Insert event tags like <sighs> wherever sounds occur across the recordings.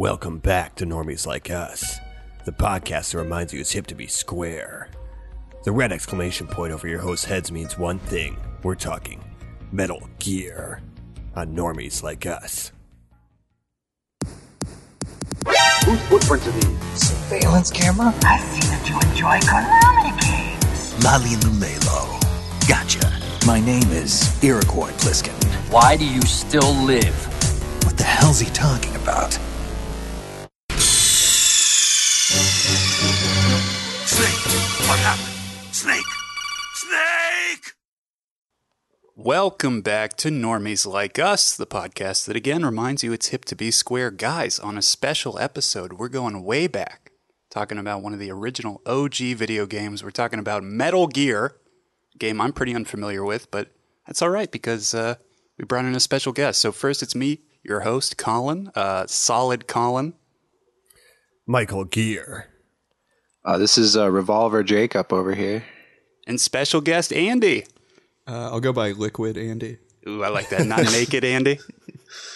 Welcome back to Normies Like Us, the podcast that reminds you it's hip to be square. The red exclamation point over your host's heads means one thing. We're talking Metal Gear on Normies Like Us. Whose footprints are these? Surveillance camera? I seem to enjoy Konami games. La-Li-Lu-Le-Lo. Gotcha. My name is Iroquois Pliskin. Why do you still live? What the hell's he talking about? Welcome back to Normies Like Us, the podcast that again reminds you it's hip to be square. Guys, on a special episode, we're going way back, talking about one of the original OG video games. We're talking about Metal Gear, a game I'm pretty unfamiliar with, but that's all right because uh, we brought in a special guest. So, first, it's me, your host, Colin, uh, Solid Colin. Michael Gear. Uh, this is uh, Revolver Jacob over here. And special guest, Andy. Uh, I'll go by Liquid Andy. Ooh, I like that. Not <laughs> naked, Andy.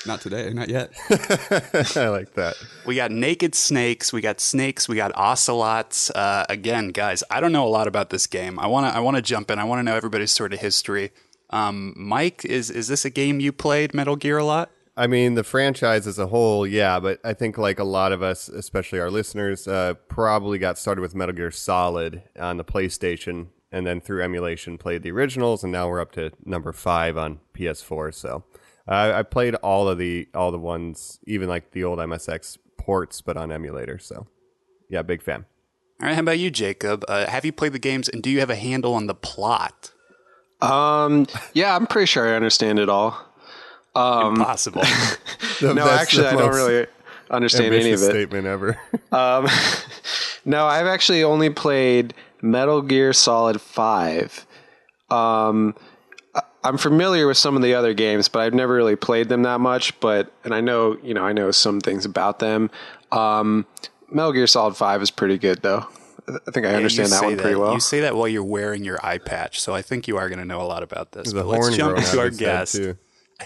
Not today, not yet. <laughs> I like that. We got naked snakes. We got snakes. We got ocelots. Uh, again, guys, I don't know a lot about this game. I want to. I want to jump in. I want to know everybody's sort of history. Um, Mike, is is this a game you played Metal Gear a lot? I mean, the franchise as a whole, yeah, but I think like a lot of us, especially our listeners, uh, probably got started with Metal Gear Solid on the PlayStation, and then through emulation played the originals, and now we're up to number five on PS4. So uh, I played all of the all the ones, even like the old MSX ports, but on emulator. So yeah, big fan. All right. How about you, Jacob? Uh, have you played the games, and do you have a handle on the plot? Um, yeah, I'm pretty sure I understand it all. Um, Impossible. <laughs> no, actually, I don't really understand any of it. statement ever. Um, <laughs> no, I've actually only played Metal Gear Solid 5. Um, I- I'm familiar with some of the other games, but I've never really played them that much. But and I know, you know, I know some things about them. Um, Metal Gear Solid 5 is pretty good, though. I think I Yeah, understand that say one pretty well. You say that while you're wearing your eye patch, so I think you are going to know a lot about this. the But let's jump growing to our of his head, guest.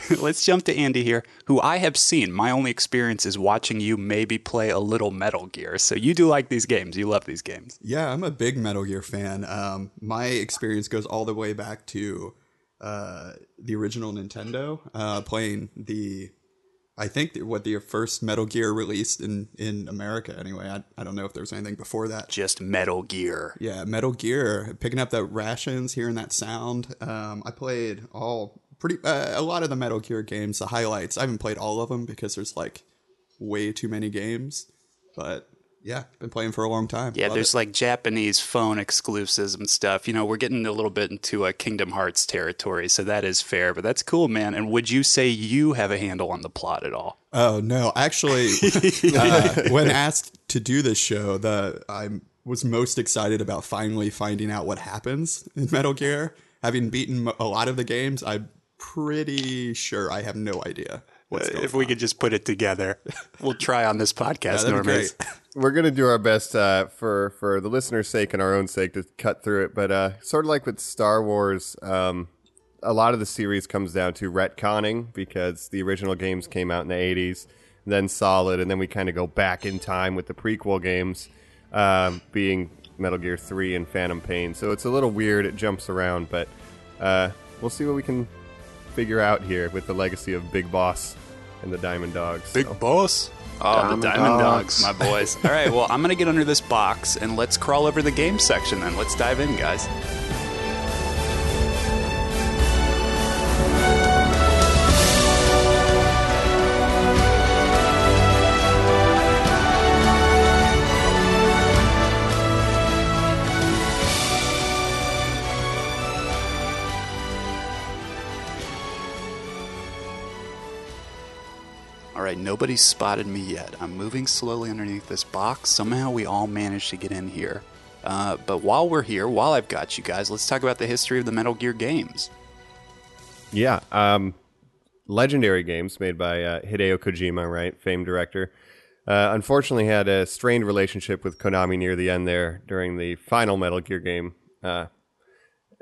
<laughs> Let's jump to Andy here, who I have seen. My only experience is watching you maybe play a little Metal Gear. So you do like these games. You love these games. Yeah, I'm a big Metal Gear fan. Um, my experience goes all the way back to uh, the original Nintendo, uh, playing the, I think the- what the first Metal Gear released in in America. Anyway, I, I don't know if there was anything before that. Just Metal Gear. Yeah, Metal Gear, picking up the rations, hearing that sound. Um, I played all pretty uh, a lot of the Metal Gear games, the highlights. I haven't played all of them because there's like way too many games. But yeah, been playing for a long time. Yeah, Love there's it. like Japanese phone exclusives and stuff. You know, we're getting a little bit into a Kingdom Hearts territory, so that is fair. But that's cool, man. And would you say you have a handle on the plot at all? Oh no, actually, <laughs> uh, when asked to do this show, the I was most excited about finally finding out what happens in Metal Gear. Having beaten a lot of the games, I'm pretty sure I have no idea what's going Uh, if we on. could just put it together, we'll try on this <laughs> podcast, Yeah, that'd Normies. We're gonna do our best uh, for for the listeners' sake and our own sake to cut through it, but uh, sort of like with Star Wars, um, a lot of the series comes down to retconning because the original games came out in the '80s, then Solid, and then we kind of go back in time with the prequel games, um, being Metal Gear Three and Phantom Pain. So it's a little weird; it jumps around, but uh, we'll see what we can figure out here with the legacy of Big Boss and the Diamond Dogs. Big So- boss. Oh, Diamond the Diamond Dogs. Dogs, my boys. All right, well, I'm going to get under this box and let's crawl over the game section then. Let's dive in, guys. Right, nobody's spotted me yet. I'm moving slowly underneath this box. Somehow we all managed to get in here. Uh, but while we're here, while I've got you guys, let's talk about the history of the Metal Gear games. Yeah, um, legendary games made by uh, Hideo Kojima, right, famed director. Uh, unfortunately, had a strained relationship with Konami near the end there during the final Metal Gear game. Uh,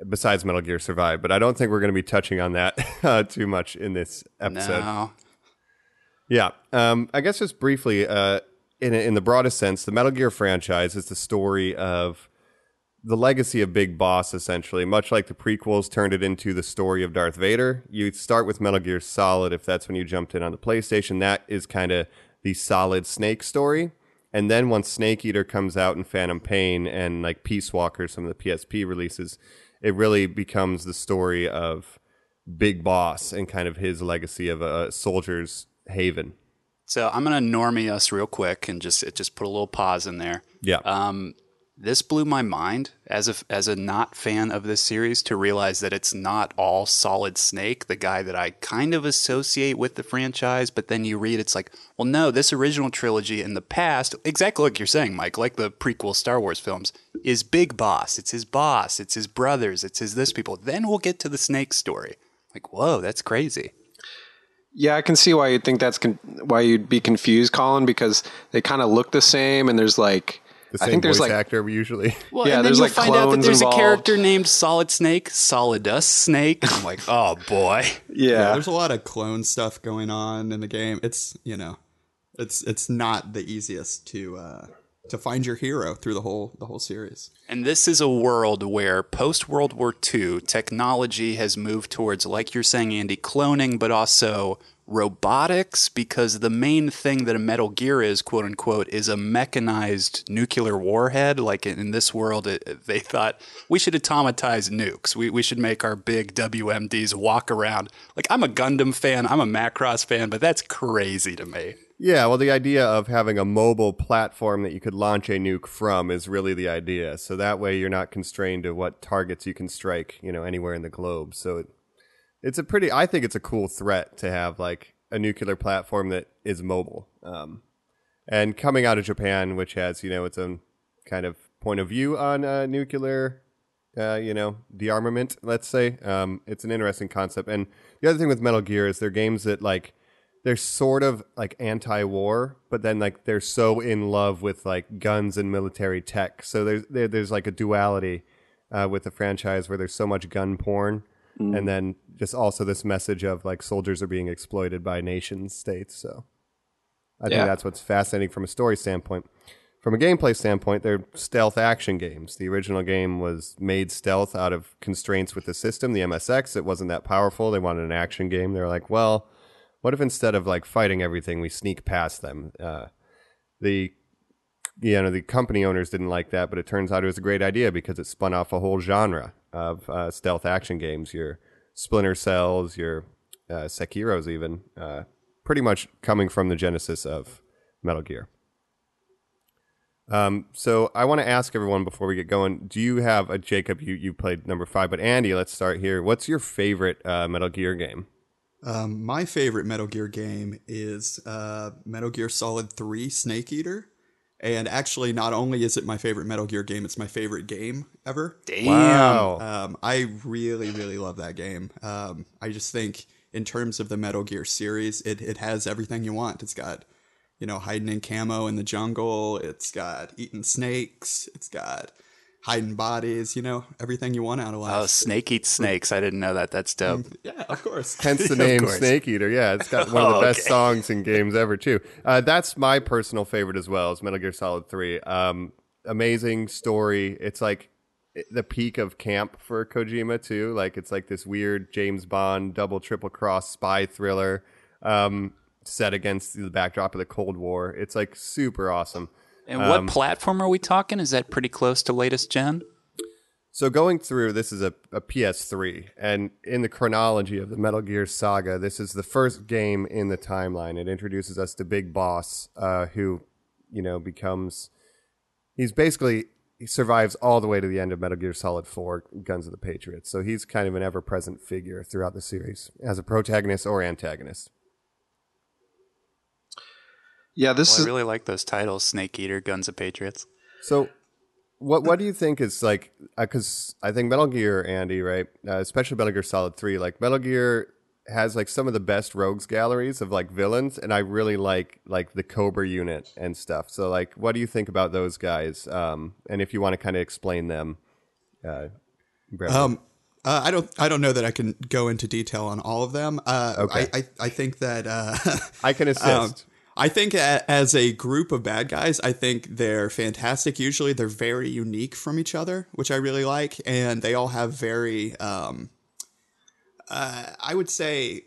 besides Metal Gear Survive, but I don't think we're going to be touching on that <laughs> uh, too much in this episode. No. Yeah. Um, I guess just briefly, uh, in in the broadest sense, the Metal Gear franchise is the story of the legacy of Big Boss, essentially. Much like the prequels turned it into the story of Darth Vader. You start with Metal Gear Solid, if that's when you jumped in on the PlayStation. That is kind of the Solid Snake story. And then once Snake Eater comes out in Phantom Pain and like Peace Walker, some of the PSP releases, it really becomes the story of Big Boss and kind of his legacy of a soldier's haven. So I'm gonna normie us real quick and just just put a little pause in there. Yeah. Um, this blew my mind as a as a not fan of this series to realize that it's not all Solid Snake, the guy that I kind of associate with the franchise. But then you read, it's like, well, no, this original trilogy in the past, exactly like you're saying, Mike, like the prequel Star Wars films, is Big Boss. It's his boss. It's his brothers. It's his this people. Then we'll get to the Snake story. Like, whoa, that's crazy. Yeah, I can see why you'd think that's con- why you'd be confused, Colin, because they kind of look the same, and there's like The I think there's voice like actor we usually. <laughs> Well, Yeah, and then there's, you'll like, find out that there's involved. a character named Solid Snake, Solidus Snake. I'm like, <laughs> oh boy. Yeah, yeah, there's a lot of clone stuff going on in the game. It's you know, it's it's not the easiest to uh, to find your hero through the whole the whole series. And this is a world where post World War II, technology has moved towards, like you're saying, Andy, cloning, but also robotics, because the main thing that a Metal Gear is, quote unquote, is a mechanized nuclear warhead. Like in this world, it, they thought we should automatize nukes. We, we should make our big WMDs walk around. Like, I'm a Gundam fan, I'm a Macross fan, but that's crazy to me. Yeah, well, the idea of having a mobile platform that you could launch a nuke from is really the idea. So that way you're not constrained to what targets you can strike, you know, anywhere in the globe. So it, it's a pretty, I think it's a cool threat to have like a nuclear platform that is mobile. Um, and coming out of Japan, which has, you know, its own kind of point of view on uh, nuclear, uh, you know, dearmament, let's say, um, it's an interesting concept. And the other thing with Metal Gear is they're games that like, they're sort of like anti-war, but then like they're so in love with like guns and military tech. So there's there, there's like a duality uh, with the franchise where there's so much gun porn, and then just also this message of like soldiers are being exploited by nation states. So I think that's what's fascinating from a story standpoint. From a gameplay standpoint, they're stealth action games. The original game was made stealth out of constraints with the system, the MSX. It wasn't that powerful. They wanted an action game. They were like, well, what if instead of like fighting everything, we sneak past them? Uh, the you know the company owners didn't like that, but it turns out it was a great idea because it spun off a whole genre of uh, stealth action games. Your Splinter Cells, your uh, Sekiro's, even uh, pretty much coming from the genesis of Metal Gear. Um, so I want to ask everyone before we get going: Do you have a Jacob? You you played number five, but Andy, let's start here. What's your favorite uh, Metal Gear game? Um, my favorite Metal Gear game is uh, Metal Gear Solid 3 Snake Eater. And actually, not only is it my favorite Metal Gear game, it's my favorite game ever. Damn. Wow. Um, I really, really love that game. Um, I just think, in terms of the Metal Gear series, it, it has everything you want. It's got, you know, hiding in camo in the jungle. It's got eating snakes. It's got hiding bodies. You know, everything you want out of life. Oh, Snake eats snakes. I didn't know that. That's dope. yeah, of course. Hence <laughs> the name. Snake Eater. Yeah, it's got one of the <laughs> Oh, best okay. songs in games ever too. Uh, that's my personal favorite as well. Is Metal Gear Solid Three. Um, amazing story. It's like the peak of camp for Kojima too. Like it's like this weird James Bond double triple cross spy thriller um, set against the backdrop of the Cold War. It's like super awesome. And what platform are we talking? Is that pretty close to latest gen? So going through, this is a, a PS3, and in the chronology of the Metal Gear saga, this is the first game in the timeline. It introduces us to Big Boss, uh, who, you know, becomes he's basically he survives all the way to the end of Metal Gear Solid 4 Guns of the Patriots. So he's kind of an ever-present figure throughout the series as a protagonist or antagonist. Yeah. This Well, I is really like those titles: Snake Eater, Guns of Patriots. So, what what do you think is like? Because I think Metal Gear, Andy, right? Uh, especially Metal Gear Solid Three. Like Metal Gear has like some of the best rogues galleries of like villains, and I really like like the Cobra unit and stuff. So, like, what do you think about those guys? Um, and if you want to kind of explain them, uh, Um, Uh, I don't. I don't know that I can go into detail on all of them. Uh, Okay. I, I, I think that uh, I can <laughs> assist. um, I think a, as a group of bad guys, I think they're fantastic. Usually, they're very unique from each other, which I really like, and they all have very, um, uh, I would say,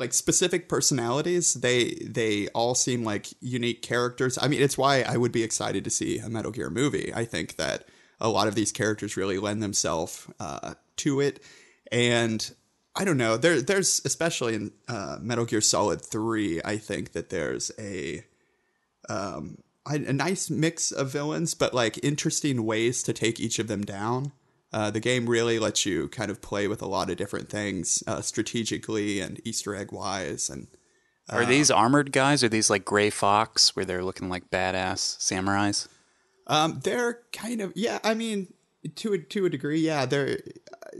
like specific personalities. They they all seem like unique characters. I mean, it's why I would be excited to see a Metal Gear movie. I think that a lot of these characters really lend themselves uh, to it, and I don't know. There, there's especially in uh, Metal Gear Solid Three. I think that there's a um, a a nice mix of villains, but like interesting ways to take each of them down. Uh, the game really lets you kind of play with a lot of different things uh, strategically and Easter egg wise, and Are these armored guys? Are these like Gray Fox, where they're looking like badass samurais? Um, they're kind of yeah. I mean, to a, to a degree, yeah. They're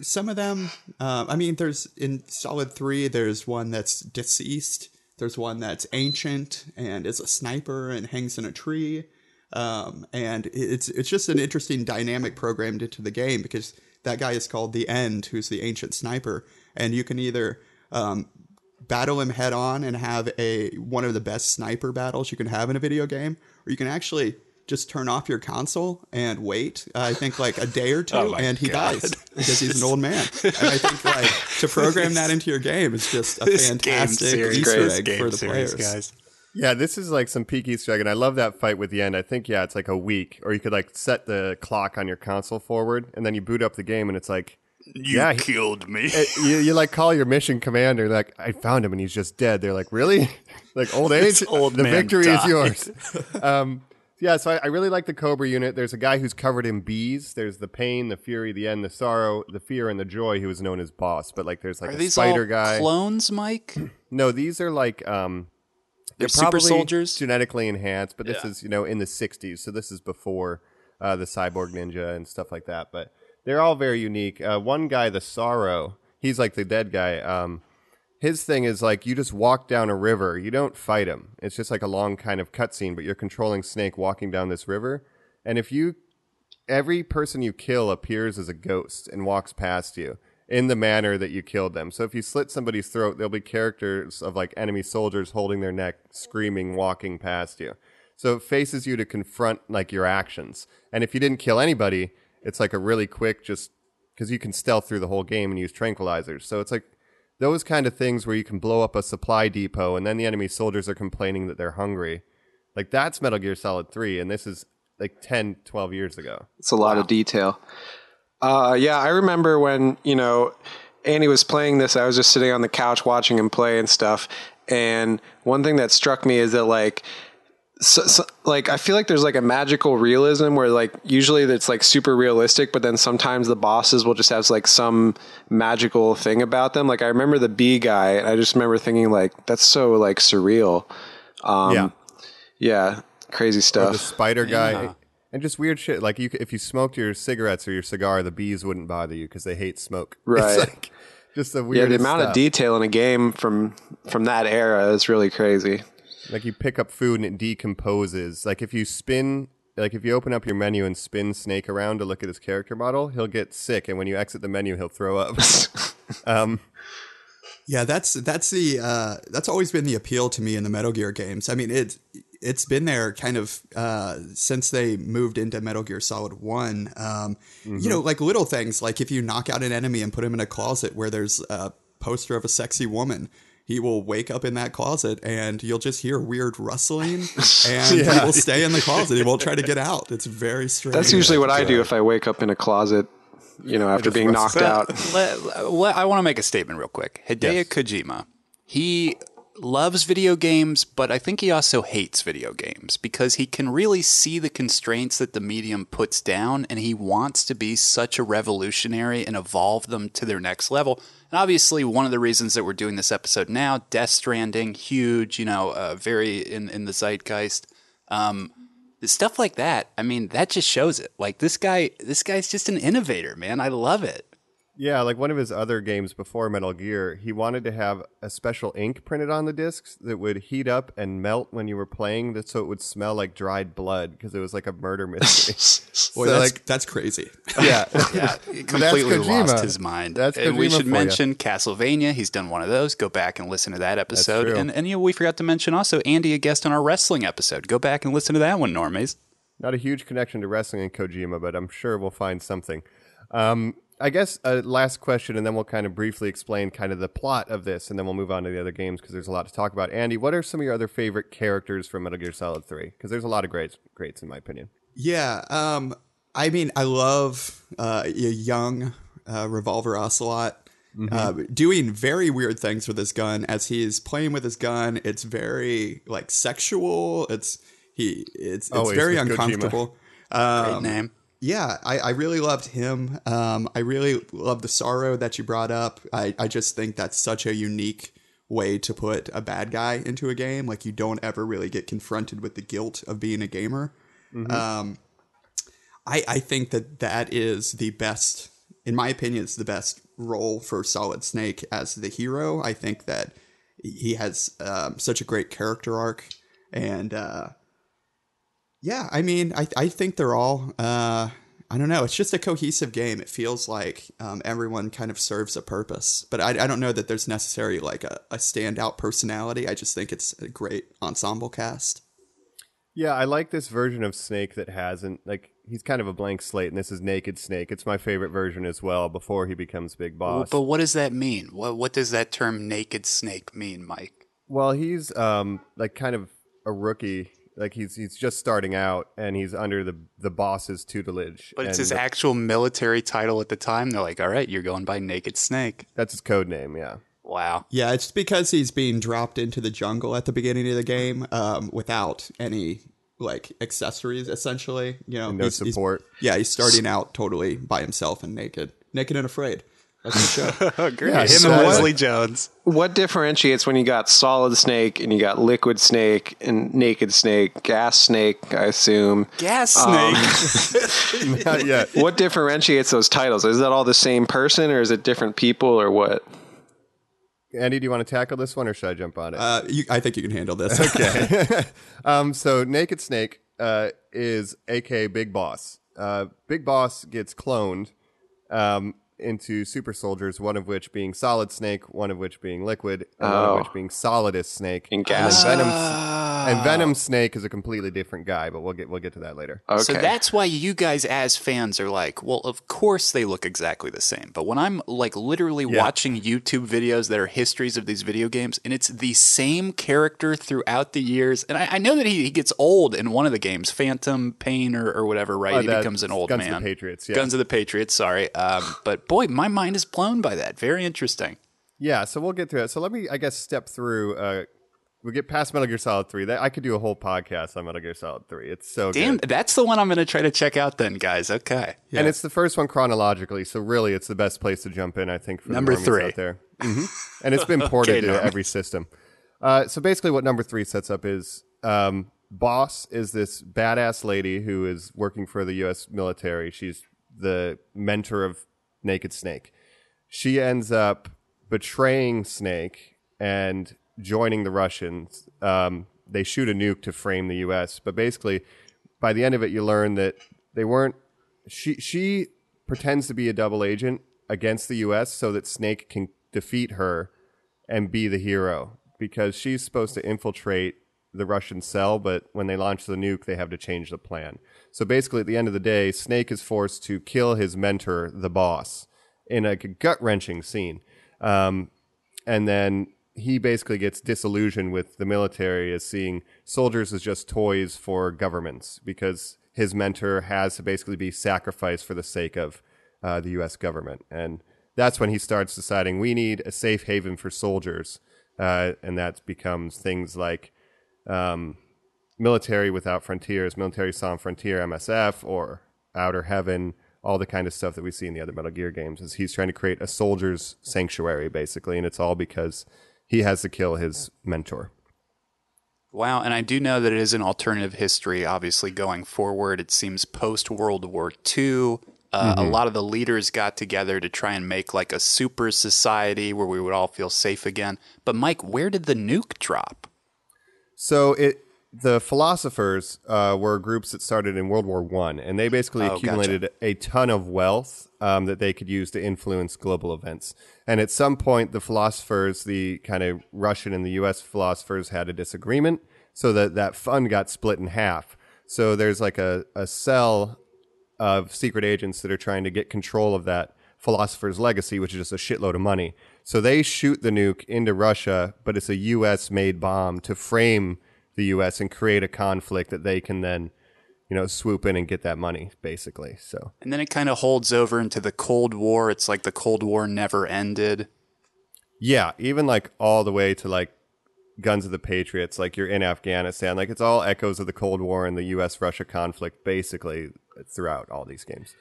some of them. Um, I mean, there's in Solid Three. There's one that's deceased. There's one that's ancient and is a sniper and hangs in a tree. Um, and it's it's just an interesting dynamic programmed into the game because that guy is called the End, who's the ancient sniper, and you can either um, battle him head on and have a one of the best sniper battles you can have in a video game, or you can actually just turn off your console and wait. Uh, I think like a day or <laughs> two, Oh and he God. dies because he's an old man. And I think <laughs> like to program that into your game is just a This game fantastic series, Easter egg game for the series, players. guys. Yeah, this is like some peak Easter egg, and I love that fight with the end. I think yeah, it's like a week, or you could like set the clock on your console forward, and then you boot up the game, and it's like You Yeah, he- killed me. <laughs> it- you, you like call your mission commander, like I found him and he's just dead. They're like, really? like old age? This old the victory died. is yours. um, yeah, so I, I really like the Cobra unit. There's a guy who's covered in bees. There's the pain, the fury, the end, the sorrow, the fear, and the joy. Who is known as Boss. But like, there's like Are a spider guy. clones, Mike? <clears throat> no, these are like um, They're super probably soldiers? genetically enhanced. But this Yeah. is you know in the '60s, so this is before uh, the cyborg ninja and stuff like that. But they're all very unique. Uh, one guy, the Sorrow, he's like the dead guy. Um, his thing is like you just walk down a river. You don't fight him. It's just like a long kind of cutscene, but you're controlling Snake walking down this river. And if you, every person you kill appears as a ghost and walks past you in the manner that you killed them. So if you slit somebody's throat, there'll be characters of like enemy soldiers holding their neck, screaming, walking past you. So it faces you to confront like your actions. And if you didn't kill anybody, it's like a really quick just because you can stealth through the whole game and use tranquilizers. So it's like those kind of things where you can blow up a supply depot and then the enemy soldiers are complaining that they're hungry. Like that's Metal Gear Solid 3 and this is like 10 12 years ago. It's a lot of detail. Uh, yeah, I remember when you know Andy was playing this. I was just sitting on the couch watching him play and stuff. And one thing that struck me is that like. So, so, like I feel like there's like a magical realism where like usually it's like super realistic, but then sometimes the bosses will just have like some magical thing about them. Like I remember the bee guy, and I just remember thinking like that's so like surreal. Um, yeah. yeah, crazy Or stuff. the spider guy Yeah. and just weird shit like you if you smoked your cigarettes or your cigar the bees wouldn't bother you because they hate smoke <laughs> Right. it's like just the yeah, weird the amount of detail in a game from from that era is really crazy. Like you pick up food and it decomposes like if you spin like if you open up your menu and spin snake around to look at his character model he'll get sick and when you exit the menu he'll throw up <laughs> um Yeah, that's that's the uh, that's always been the appeal to me in the Metal Gear games. I mean, it it's been there kind of uh, since they moved into Metal Gear Solid One. Um, You know, like little things like if you knock out an enemy and put him in a closet where there's a poster of a sexy woman. He will wake up in that closet and you'll just hear weird rustling <laughs> and he will stay in the closet. He won't try to get out. It's very strange. That's usually what I do if I wake up in a closet, you know, after being knocked out. <laughs> Let- let- I want to make a statement real quick. Hideo Yes. Kojima, he loves video games, but I think he also hates video games because he can really see the constraints that the medium puts down and he wants to be such a revolutionary and evolve them to their next level. And obviously, one of the reasons that we're doing this episode now, Death Stranding, huge, you know, uh, very in, in the zeitgeist. Um, stuff like that, I mean, that just shows it. Like this guy, this guy's just an innovator, man. I love it. Yeah, like one of his other games before Metal Gear, he wanted to have a special ink printed on the discs that would heat up and melt when you were playing, that so it would smell like dried blood because it was like a murder mystery. <laughs> Boy, <laughs> So, that's like- that's crazy. <laughs> yeah, Yeah, he completely lost his mind. That's and we should for ya. mention Castlevania. He's done one of those. Go back and listen to that episode. true. And and you know, we forgot to mention also Andy, a guest on our wrestling episode. Go back and listen to that one, normies. not a huge connection to wrestling and Kojima, but I'm sure we'll find something. Um, I guess a last question, and then we'll kind of briefly explain kind of the plot of this, and then we'll move on to the other games because there's a lot to talk about. Andy, what are some of your other favorite characters from Metal Gear Solid Three? Because there's a lot of greats, greats in my opinion. Yeah, um, I mean, I love uh, a young uh, Revolver Ocelot uh, doing very weird things with his gun as he's playing with his gun. It's very like sexual. It's he. It's it's Always very uncomfortable. <laughs> Great Um, name. Yeah, I, I really loved him. Um, I really love the sorrow that you brought up. I, I just think that's such a unique way to put a bad guy into a game. Like you don't ever really get confronted with the guilt of being a gamer. Um, I I think that that is the best, in my opinion, it's the best role for Solid Snake as the hero. I think that he has um, such a great character arc, and uh, yeah, I mean, I I think they're all. Uh, I don't know. It's just a cohesive game. It feels like um, everyone kind of serves a purpose, but I, I don't know that there's necessarily like a, a standout personality. I just think it's a great ensemble cast. Yeah, I like this version of Snake that hasn't like he's kind of a blank slate, and this is Naked Snake. It's my favorite version as well. Before he becomes Big Boss. But what does that mean? What what does that term naked snake mean, Mike? Well, he's um like kind of a rookie. Like he's he's just starting out, and he's under the the boss's tutelage. But it's his the- actual military title at the time. They're like, all right, you're going by Naked Snake. That's his code name. Yeah. Wow. Yeah, it's because he's being dropped into the jungle at the beginning of the game um, without any like accessories, essentially. You know, And no he's- he's- support. yeah, he's starting out totally by himself and naked, naked and afraid. That's the show. Oh, great. Yeah, Him so and what- Leslie Jones. What differentiates when you got solid snake and you got liquid snake and naked snake, gas snake, I assume? Gas Um, snake. <laughs> <laughs> Not yet. What differentiates those titles? Is that all the same person or is it different people or what? Andy, do you want to tackle this one, or should I jump on it? uh, you, I think you can handle this. Okay. <laughs> um, so Naked Snake uh, is AK Big Boss. Uh, Big Boss gets cloned um, into super soldiers, one of which being Solid Snake, one of which being Liquid, and one Oh. of which being Solidus Snake. And Gas. And Venom, ah. And Venom Snake is a completely different guy, but we'll get we'll get to that later. Okay. So that's why you guys, as fans, are like, well, of course they look exactly the same. But when I'm like literally Yeah. watching YouTube videos that are histories of these video games, and it's the same character throughout the years, and I, I know that he, he gets old in one of the games, Phantom Pain or, or whatever, right? Uh, he becomes an old Guns of the man. Patriots, yeah. Guns of the Patriots. Sorry, um, <sighs> but boy, my mind is blown by that. Very interesting. Yeah, so we'll get through it. So let me, I guess, step through. Uh, we get past Metal Gear Solid Three. That I could do a whole podcast on Metal Gear Solid Three. It's so Damn, good. that's the one I'm going to try to check out then, guys. Okay. And it's the first one chronologically, so really it's the best place to jump in, I think, for Number the three. out there. hmm And it's been <laughs> ported Okay, to Norm. every system. Uh, so basically, what number three sets up is um, Boss is this badass lady who is working for the U.S. military. She's the mentor of Naked Snake. She ends up betraying Snake and joining the Russians. Um, they shoot a nuke to frame the U.S., but basically, by the end of it, you learn that they weren't. She she pretends to be a double agent against the U.S. so that Snake can defeat her and be the hero because she's supposed to infiltrate the Russian cell, but when they launch the nuke, they have to change the plan. So basically, at the end of the day, Snake is forced to kill his mentor, the boss, in a gut wrenching scene. Um, and then he basically gets disillusioned with the military as seeing soldiers as just toys for governments because his mentor has to basically be sacrificed for the sake of uh, the U.S. government. And that's when he starts deciding we need a safe haven for soldiers. Uh, and that becomes things like um, military without frontiers, military sans frontier, MSF, or Outer Heaven, all the kind of stuff that we see in the other Metal Gear games. Is he's trying to create a soldier's sanctuary, basically, and it's all because he has to kill his mentor. Wow, and I do know that it is an alternative history, obviously, going forward. It seems post World War II, Uh, A lot of the leaders got together to try and make like a super society where we would all feel safe again. But Mike, where did the nuke drop? So it the philosophers uh, were groups that started in World War One, and they basically Oh, accumulated a ton of wealth um, that they could use to influence global events. And at some point, the philosophers, the kind of Russian and the U.S. philosophers, had a disagreement, so that that fund got split in half. So there's like a, a cell of secret agents that are trying to get control of that philosopher's legacy, which is just a shitload of money. So they shoot the nuke into Russia, but it's a U.S. made bomb to frame the U.S. and create a conflict that they can then, you know, swoop in and get that money, basically. So And then it kind of holds over into the Cold War. It's like the Cold War never ended. yeah, even like all the way to like Guns of the Patriots, like you're in Afghanistan, like it's all echoes of the Cold War and the U.S. Russia conflict, basically throughout all these games.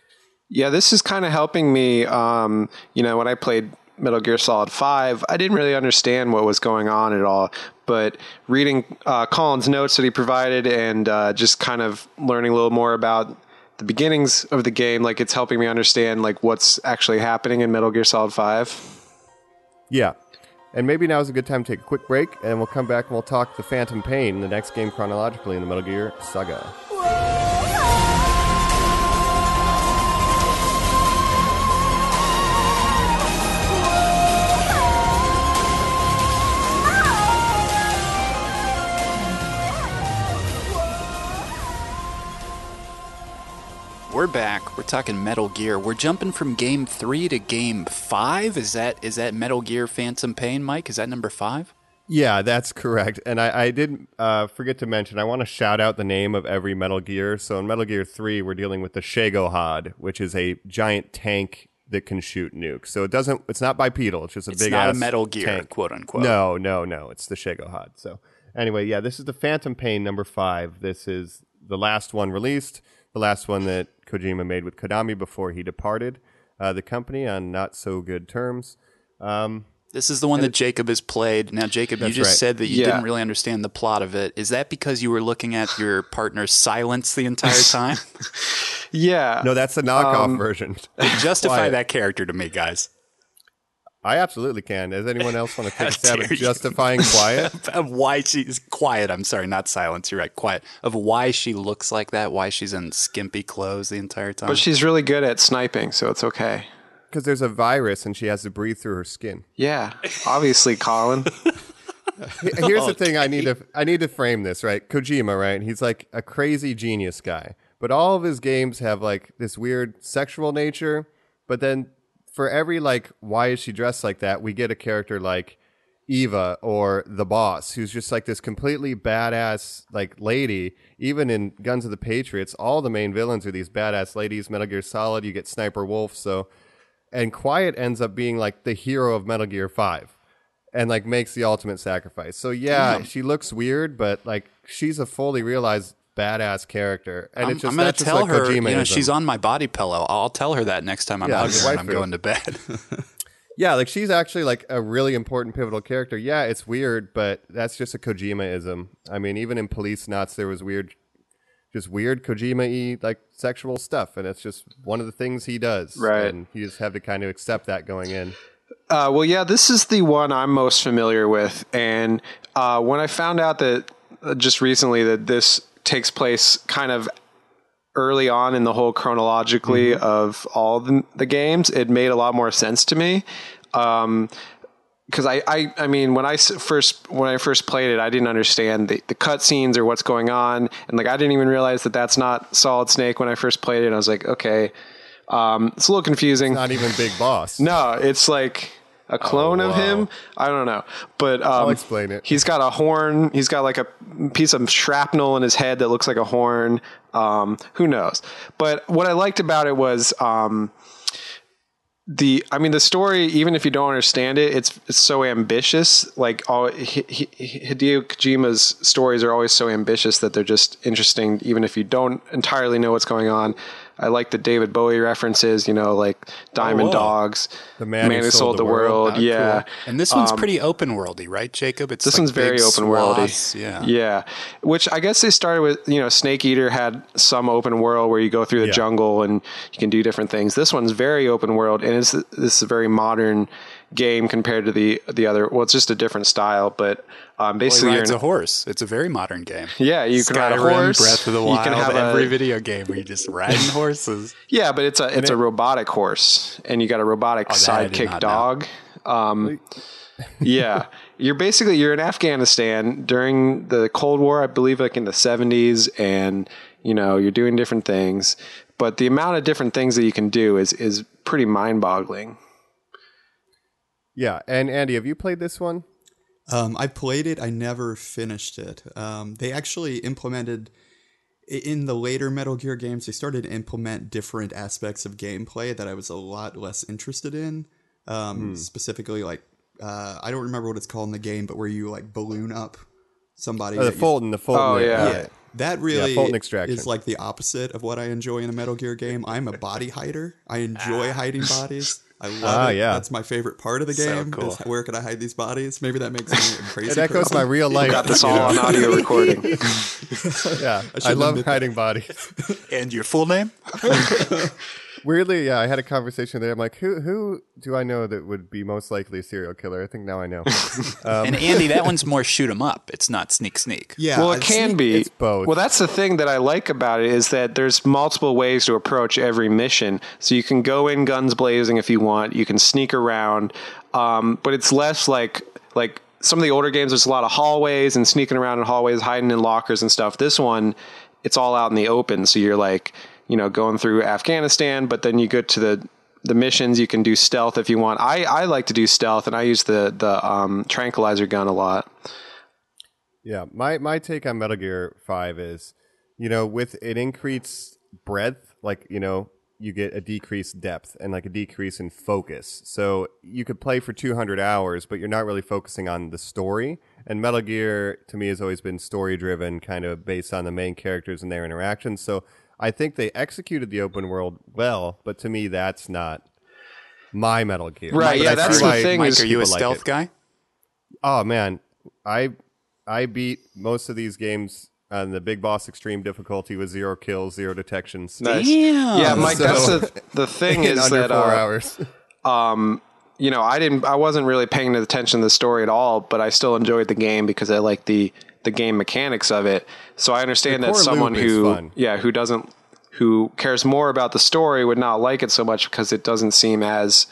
Yeah, this is kind of helping me. Um, you know, when I played Metal Gear Solid 5, I didn't really understand what was going on at all. But reading uh, Colin's notes that he provided and uh, just kind of learning a little more about the beginnings of the game, like it's helping me understand like what's actually happening in Metal Gear Solid 5. Yeah. And maybe now is a good time to take a quick break, and we'll come back and we'll talk the Phantom Pain, the next game chronologically in the Metal Gear saga. We're back. We're talking Metal Gear. We're jumping from game three to game five. Is that is that Metal Gear Phantom Pain, Mike? Is that number five? Yeah, that's correct. And I, I did uh, forget to mention, I want to shout out the name of every Metal Gear. So in Metal Gear 3, we're dealing with the Shagohod, which is a giant tank that can shoot nukes. So it doesn't, it's not bipedal. It's just a It's big not a Metal Gear, tank. quote unquote. No, no, no. It's the Shagohod. So anyway, yeah, this is the Phantom Pain number five. This is the last one released, the last one that Kojima made with Konami before he departed uh, the company on not so good terms. Um, This is the one that Jacob has played. Now, Jacob, you just right. said that you Yeah. didn't really understand the plot of it. Is that because you were looking at your partner's silence the entire <laughs> time? Yeah. no, that's the knockoff Um, version. Justify Quiet. that character to me, guys. I absolutely can. Does anyone else want to <laughs> take a How stab at justifying quiet? <laughs> of why she's quiet. I'm sorry, not silence. You're right, quiet. Of why she looks like that. Why she's in skimpy clothes the entire time. But she's really good at sniping, so it's okay. Because there's a virus and she has to breathe through her skin. Yeah, obviously, Colin. <laughs> H- Here's the oh, thing: I need to I need to frame this right. Kojima, right? He's like a crazy genius guy, but all of his games have like this weird sexual nature. But then for every like, why is she dressed like that? We get a character like Eva or the boss, who's just like this completely badass like lady. Even in Guns of the Patriots, all the main villains are these badass ladies. Metal Gear Solid, you get Sniper Wolf, so and Quiet ends up being like the hero of Metal Gear Five, and like makes the ultimate sacrifice. So yeah, she looks weird, but like she's a fully realized badass character, and I'm, it's just I'm gonna that's just tell like her. You know, she's on my body pillow. I'll tell her that next time I'm Yeah, hugging her and I'm going to bed. <laughs> Yeah, like she's actually like a really important pivotal character. Yeah, it's weird, but that's just a Kojima-ism. I mean, even in Policenauts, there was weird, just weird Kojima-y like sexual stuff, and it's just one of the things he does. Right. and you just have to kind of accept that going in. Uh, well, yeah, this is the one I'm most familiar with, and uh, when I found out that uh, just recently that this takes place kind of early on in the whole chronologically of all the, the games, it made a lot more sense to me. Um, because I, I, I mean, when I first when I first played it, I didn't understand the, the cutscenes or what's going on, and like I didn't even realize that that's not Solid Snake when I first played it. And I was like, okay, um, it's a little confusing. Not even Big Boss. No, it's like a clone of wow. him. I don't know, but um, I'll explain it. He's got a horn. He's got like a piece of shrapnel in his head that looks like a horn. Um, who knows? But what I liked about it was um, the. I mean, the story. Even if you don't understand it, it's it's so ambitious. Like all H- H- Hideo Kojima's stories are always so ambitious that they're just interesting, even if you don't entirely know what's going on. I like the David Bowie references. You know, like Diamond whoa. Dogs, The Man Who Sold the World. Ah, yeah, cool. And this one's pretty open worldy, right, Jacob? It's Um, this like one's very open worldy. Yeah. Yeah. Which I guess they started with, you know, Snake Eater had some open world where you go through the Yeah. jungle and you can do different things. This one's very open world and it's this is a very modern game compared to the the other well it's just a different style but um basically rides in- a horse. It's a very modern game. yeah you can ride a horse Breath of the you can have every a, video game where you just riding horses. <laughs> yeah but it's a it's a robotic horse and you got a robotic Oh, that I did sidekick dog um <laughs> yeah you're basically you're in afghanistan during the cold war i believe like in the 70s and you know you're doing different things but the amount of different things that you can do is is pretty mind-boggling Yeah, and Andy, have you played this one? Um, I played it. I never finished it. Um, they actually implemented in the later Metal Gear games. They started to implement different aspects of gameplay that I was a lot less interested in. Um, Specifically, like uh, I don't remember what it's called in the game, but where you like balloon up somebody. Oh, the that you- Fulton, the Fulton. Oh, yeah. yeah, that really Fulton extraction. is like the opposite of what I enjoy in a Metal Gear game. I'm a body hider. I enjoy hiding bodies. I love Ah, it. yeah. That's my favorite part of the So game. cool. is where can I hide these bodies? Maybe that makes me a <laughs> crazy. It echoes person. my real life. got this all on audio <laughs> recording Yeah, I, shouldn't love admit that. hiding bodies. And your full name? <laughs> Weirdly, yeah, I had a conversation there. I'm like, who who do I know that would be most likely a serial killer? I think now I know. <laughs> and Andy, that one's more shoot 'em up. It's not sneak sneak. Yeah, well it can seen- be it's both. well that's the thing that i like about it is that there's multiple ways to approach every mission so you can go in guns blazing if you want you can sneak around um, but it's less like like some of the older games there's a lot of hallways and sneaking around in hallways hiding in lockers and stuff this one it's all out in the open so you're like you know going through afghanistan but then you go to the the missions you can do stealth if you want i i like to do stealth and i use the the um, tranquilizer gun a lot Yeah, my my take on Metal Gear Five is, you know, with an increased breadth, like you know, you get a decreased depth and like a decrease in focus. So you could play for 200 hours, but you're not really focusing on the story. And Metal Gear to me has always been story driven, kind of based on the main characters and their interactions. So I think they executed the open world well, but to me that's not my Metal Gear. Right, But yeah, I that's see the why thing Mike, is are you a people like stealth guy? Oh man, I I beat most of these games on the big boss extreme difficulty with zero kills, zero detections. Nice. Damn. Yeah, Mike. So- that's the the thing <laughs> in is under that four uh, hours. <laughs> you know I didn't I wasn't really paying attention to the story at all, but I still enjoyed the game because I like the the game mechanics of it. So I understand that someone who fun. yeah who doesn't who cares more about the story would not like it so much because it doesn't seem as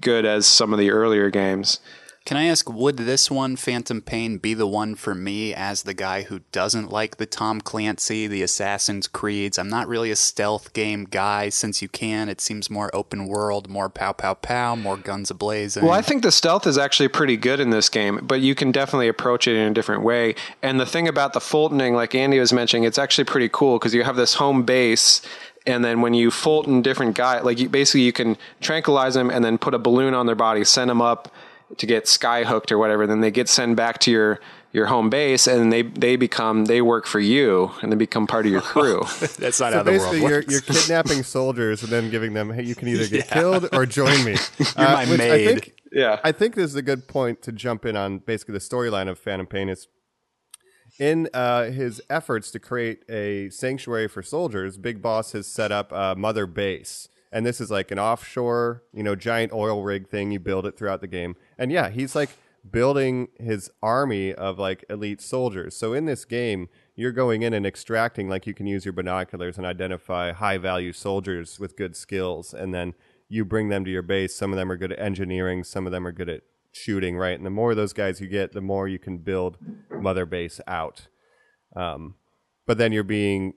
good as some of the earlier games. Can I ask, would this one, Phantom Pain, be the one for me as the guy who doesn't like the Tom Clancy, the Assassin's Creeds? I'm not really a stealth game guy since you can. It seems more open world, more pow pow pow, more guns ablazing. Well, I think the stealth is actually pretty good in this game, but you can definitely approach it in a different way. And the thing about the Fultoning, like Andy was mentioning, it's actually pretty cool because you have this home base, and then when you Fulton different guy, like you, basically you can tranquilize them and then put a balloon on their body, send them up to get sky hooked or whatever. Then they get sent back to your your home base, and they they become they work for you, and they become part of your <laughs> crew. That's not So how the world basically, you're, works. you're kidnapping <laughs> soldiers and then giving them, hey, you can either get killed or join me. <laughs> You're my maid. I think, yeah, I think this is a good point to jump in on basically the storyline of Phantom Pain is in uh, his efforts to create a sanctuary for soldiers, Big Boss has set up a mother base. And this is like an offshore, you know, giant oil rig thing. You build it throughout the game. And yeah, he's like building his army of like elite soldiers. So in this game, you're going in and extracting, like you can use your binoculars and identify high value soldiers with good skills. And then you bring them to your base. Some of them are good at engineering, some of them are good at shooting, right? And the more of those guys you get, the more you can build Mother Base out. Um, but then you're being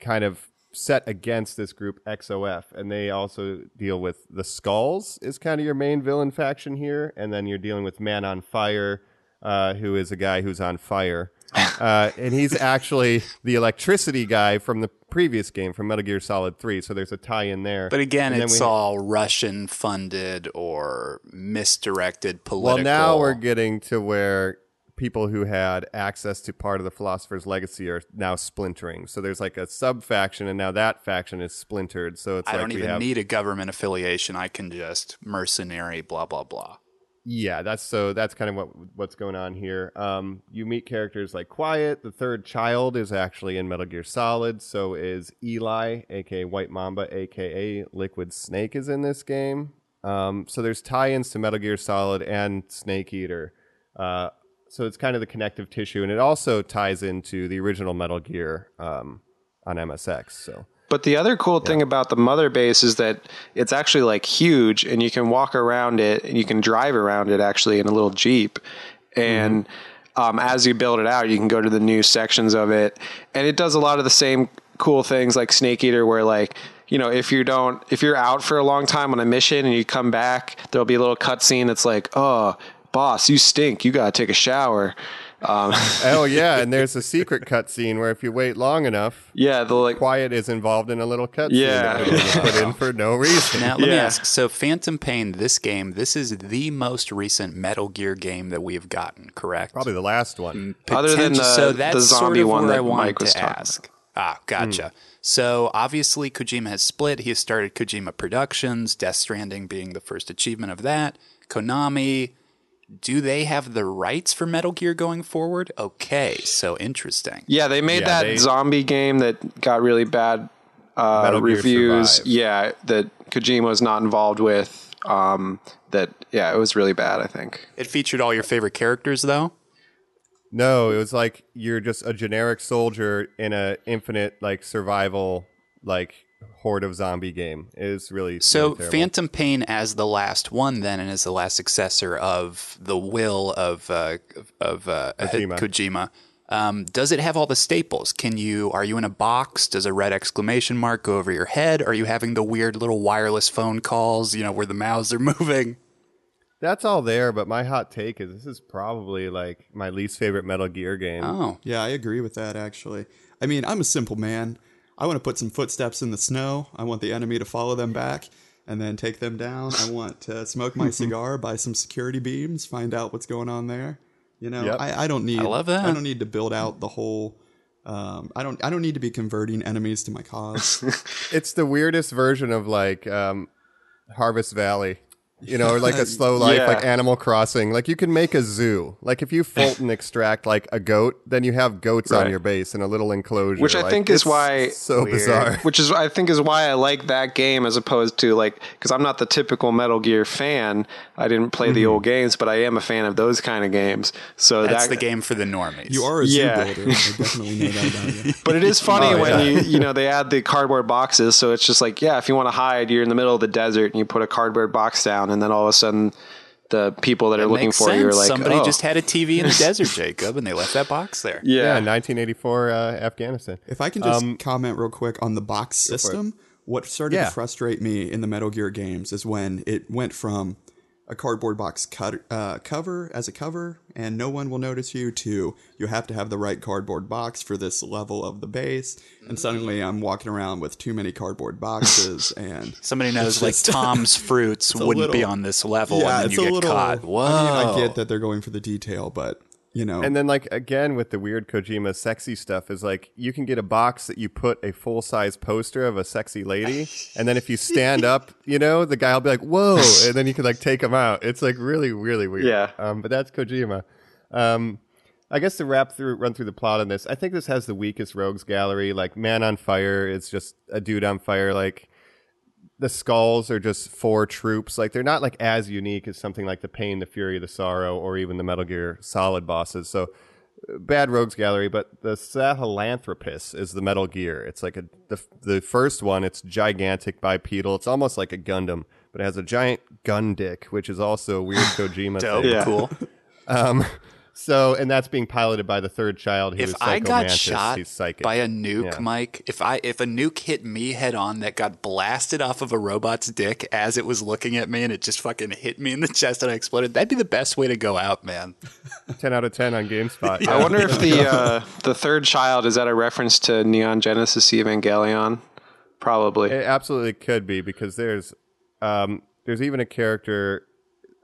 kind of set against this group XOF, and they also deal with the Skulls is kind of your main villain faction here, and then you're dealing with Man on Fire, uh, who is a guy who's on fire. <laughs> Uh, and he's actually the electricity guy from the previous game from Metal Gear Solid 3, so there's a tie in there. But again, And it's we- all Russian funded or misdirected political. Well, now we're getting to where people who had access to part of the Philosopher's Legacy are now splintering. So there's like a sub faction, and now that faction is splintered. So it's I like don't even have need a government affiliation. I can just mercenary, blah blah blah. Yeah, that's so that's kind of what what's going on here. Um, you meet characters like Quiet. The third child is actually in Metal Gear Solid. So is Eli, aka White Mamba, aka Liquid Snake, is in this game. Um, so there's tie-ins to Metal Gear Solid and Snake Eater. Uh, so it's kind of the connective tissue, and it also ties into the original Metal Gear um, on MSX. So But the other cool thing about the mother base is that it's actually like huge and you can walk around it and you can drive around it actually in a little Jeep. And um, as you build it out, you can go to the new sections of it. And it does a lot of the same cool things like Snake Eater, where like, you know, if you don't, if you're out for a long time on a mission and you come back, there'll be a little cutscene that's like, oh, boss, you stink. You got to take a shower. Um, <laughs> oh yeah, and there's a secret cutscene where if you wait long enough, yeah, the like, Quiet is involved in a little cutscene Yeah. that put in for no reason. Now, let me ask. So, Phantom Pain, this game, this is the most recent Metal Gear game that we've gotten, correct? Probably the last one. Other than the- so that's the sort of one where I that wanted Mike was to talking ask. Ah, gotcha. So obviously Kojima has split. He has started Kojima Productions, Death Stranding being the first achievement of that. Konami, do they have the rights for Metal Gear going forward? Okay, so interesting. Yeah, they made Yeah, that they- zombie game that got really bad uh, reviews. Yeah, that Kojima was not involved with. Um, that yeah, it was really bad. I think. It featured all your favorite characters though. No, it was like you're just a generic soldier in a infinite like survival like horde of zombie game. It was really So really. Phantom Pain as the last one then and as the last successor of the will of uh, of uh, Kojima. Kojima. Um, does it have all the staples? Can you are you in a box? Does a red exclamation mark go over your head? Are you having the weird little wireless phone calls, you know, where the mouths are <laughs> moving? That's all there, but my hot take is this is probably like my least favorite Metal Gear game. Oh. Yeah, I agree with that actually. I mean, I'm a simple man. I want to put some footsteps in the snow. I want the enemy to follow them back and then take them down. I want to smoke my <laughs> cigar, buy some security beams, find out what's going on there. You know, Yep. I, I don't need I love that. I don't need to build out the whole um, I don't I don't need to be converting enemies to my cause. <laughs> It's the weirdest version of like um, Harvest Valley. You know, or like a <laughs> slow life, Yeah. like Animal Crossing. Like you can make a zoo. Like if you <laughs> Fulton extract like a goat, then you have goats on your base in a little enclosure. Which I Like, think is why- so Weird. bizarre. Which is, I think, is why I like that game as opposed to like, because I'm not the typical Metal Gear fan. I didn't play the mm-hmm. old games, but I am a fan of those kind of games. So That's that, the game for the normies. You are a zoo Yeah. builder. I <laughs> definitely know that about you. But it is funny Oh, when yeah. you you know they add the cardboard boxes, so it's just like yeah, if you want to hide, you're in the middle of the desert and you put a cardboard box down, and then all of a sudden the people that are looking Makes for you are like somebody oh. just had a TV in the <laughs> desert, Jacob, and they left that box there. Yeah, yeah. 1984 uh, Afghanistan. If I can just Um, comment real quick on the box system, what started Yeah. to frustrate me in the Metal Gear games is when it went from a cardboard box cut, uh, cover as a cover and no one will notice you to you have to have the right cardboard box for this level of the base and suddenly I'm walking around with too many cardboard boxes <laughs> and Somebody knows like <laughs> Tom's fruits wouldn't be on this level, yeah, and then it's you a get little. caught. Whoa! I mean, I get that they're going for the detail, but you know, And then, like again, with the weird Kojima sexy stuff, is like you can get a box that you put a full size poster of a sexy lady, and then if you stand up, <laughs> you know, the guy will be like, "Whoa!" and then you can like take him out. It's like really, really weird. Yeah. Um, but that's Kojima. Um, I guess to wrap through, run through the plot on this, I think this has the weakest rogues gallery. Like Man on Fire is just a dude on fire. Like the skulls are just four troops. Like they're not like as unique as something like the Pain, the Fury, the Sorrow, or even the Metal Gear Solid bosses. So bad rogues gallery, but the Sahelanthropus is the Metal Gear. It's like a the the first one. It's gigantic bipedal. It's almost like a Gundam, but it has a giant gun dick, which is also a weird <laughs> Kojima Dope, thing. Yeah. cool. Um, so and that's being piloted by the third child, who is if I got shot by a nuke, Yeah. Mike, if I if a nuke hit me head on that got blasted off of a robot's dick as it was looking at me and it just fucking hit me in the <laughs> chest and I exploded, that'd be the best way to go out, man. <laughs> ten out of ten on GameSpot. I wonder <laughs> if the uh, the third child is that a reference to Neon Genesis Evangelion? Probably. It absolutely could be because there's um, there's even a character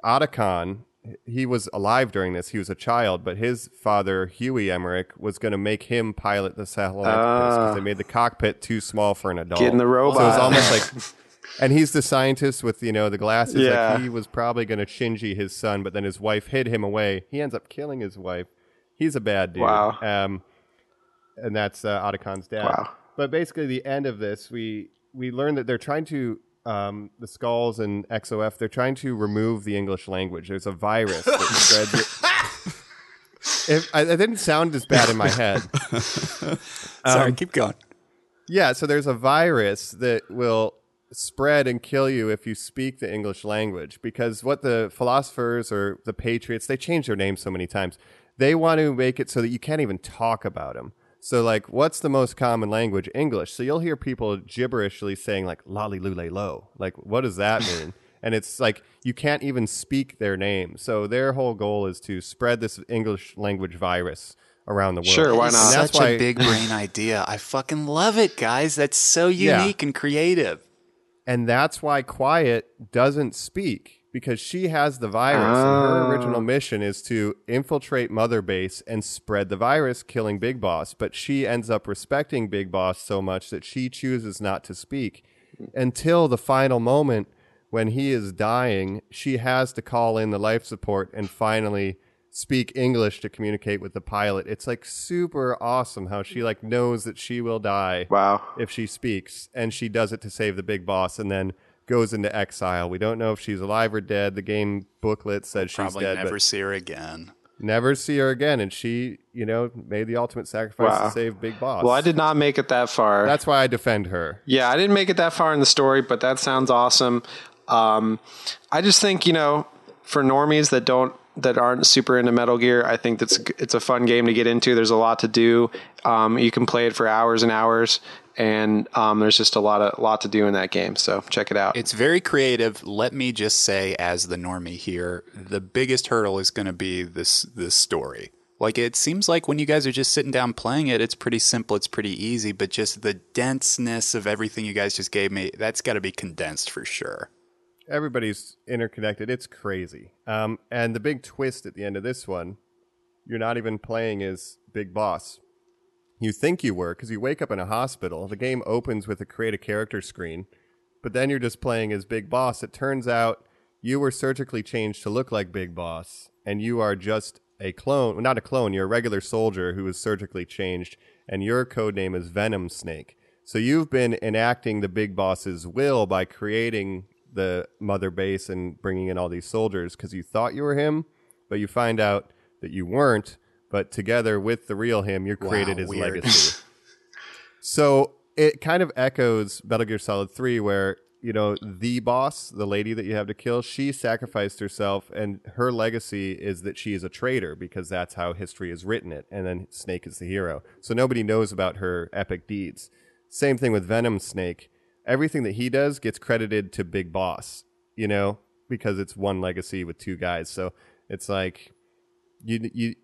Otacon he was alive during this. He was a child, but his father, Huey Emmerich, was going to make him pilot the Sahelanthropus because they made the cockpit too small for an adult. Ah. Get in the robot. So it was almost like, <laughs> and he's the scientist with you know the glasses. Yeah. Like he was probably going to Shinji his son, but then his wife hid him away. He ends up killing his wife. He's a bad dude. Wow. Um, and that's uh, Otacon's dad. Wow. But basically, the end of this, we we learn that they're trying to um, the skulls and XOF. They're trying to remove the English language. There's a virus that <laughs> spreads. It. If, I, it didn't sound as bad in my head. <laughs> Sorry, keep going. Yeah, so there's a virus that will spread and kill you if you speak the English language because what the philosophers or the patriots, they change their names so many times. They want to make it so that you can't even talk about them. So like what's the most common language? English. So you'll hear people gibberishly saying like La-Li-Lu-Le-Lo. Like what does that mean? <laughs> and it's like you can't even speak their name. So their whole goal is to spread this English language virus around the world. Sure, why And not? that's Such why- a big <laughs> brain idea. I fucking love it, guys. That's so Yeah. unique and creative. And that's why Quiet doesn't speak because she has the virus. And her original oh. mission is to infiltrate Mother Base and spread the virus, killing Big Boss. But she ends up respecting Big Boss so much that she chooses not to speak until the final moment when he is dying. She has to call in the life support and finally speak English to communicate with the pilot. It's like super awesome how she like knows that she will die Wow. if she speaks, and she does it to save the big boss, and then goes into exile. We don't know if she's alive or dead. The game booklet said she's Probably dead, never see her again. never see her again. And she, you know, made the ultimate sacrifice Wow. to save Big Boss. Well, I did not make it that far. That's why I defend her. Yeah, I didn't make it that far in the story, but that sounds awesome. Um, I just think you know, for normies that don't that aren't super into Metal Gear, I think that's it's a fun game to get into. There's a lot to do. Um, you can play it for hours and hours, and um, there's just a lot of lot to do in that game. So check it out. It's very creative. Let me just say, as the normie here, the biggest hurdle is going to be this this story. Like it seems like when you guys are just sitting down playing it, it's pretty simple, it's pretty easy, but just the denseness of everything you guys just gave me, that's got to be condensed for sure. Everybody's interconnected. It's crazy. Um, and the big twist at the end of this one, you're not even playing as Big Boss. You think you were because you wake up in a hospital. The game opens with a create a character screen, but then you're just playing as Big Boss. It turns out you were surgically changed to look like Big Boss, and you are just a clone. Well, not a clone. You're a regular soldier who was surgically changed, and your code name is Venom Snake. So you've been enacting the Big Boss's will by creating the mother base and bringing in all these soldiers because you thought you were him, but you find out that you weren't. But together with the real him, you created his weird. legacy. <laughs> so it kind of echoes Metal Gear Solid 3, where, you know, the boss, the lady that you have to kill, she sacrificed herself, and her legacy is that she is a traitor because that's how history has written it. And then Snake is the hero. So nobody knows about her epic deeds. Same thing with Venom Snake. Everything that he does gets credited to Big Boss, you know, because it's one legacy with two guys. So it's like you you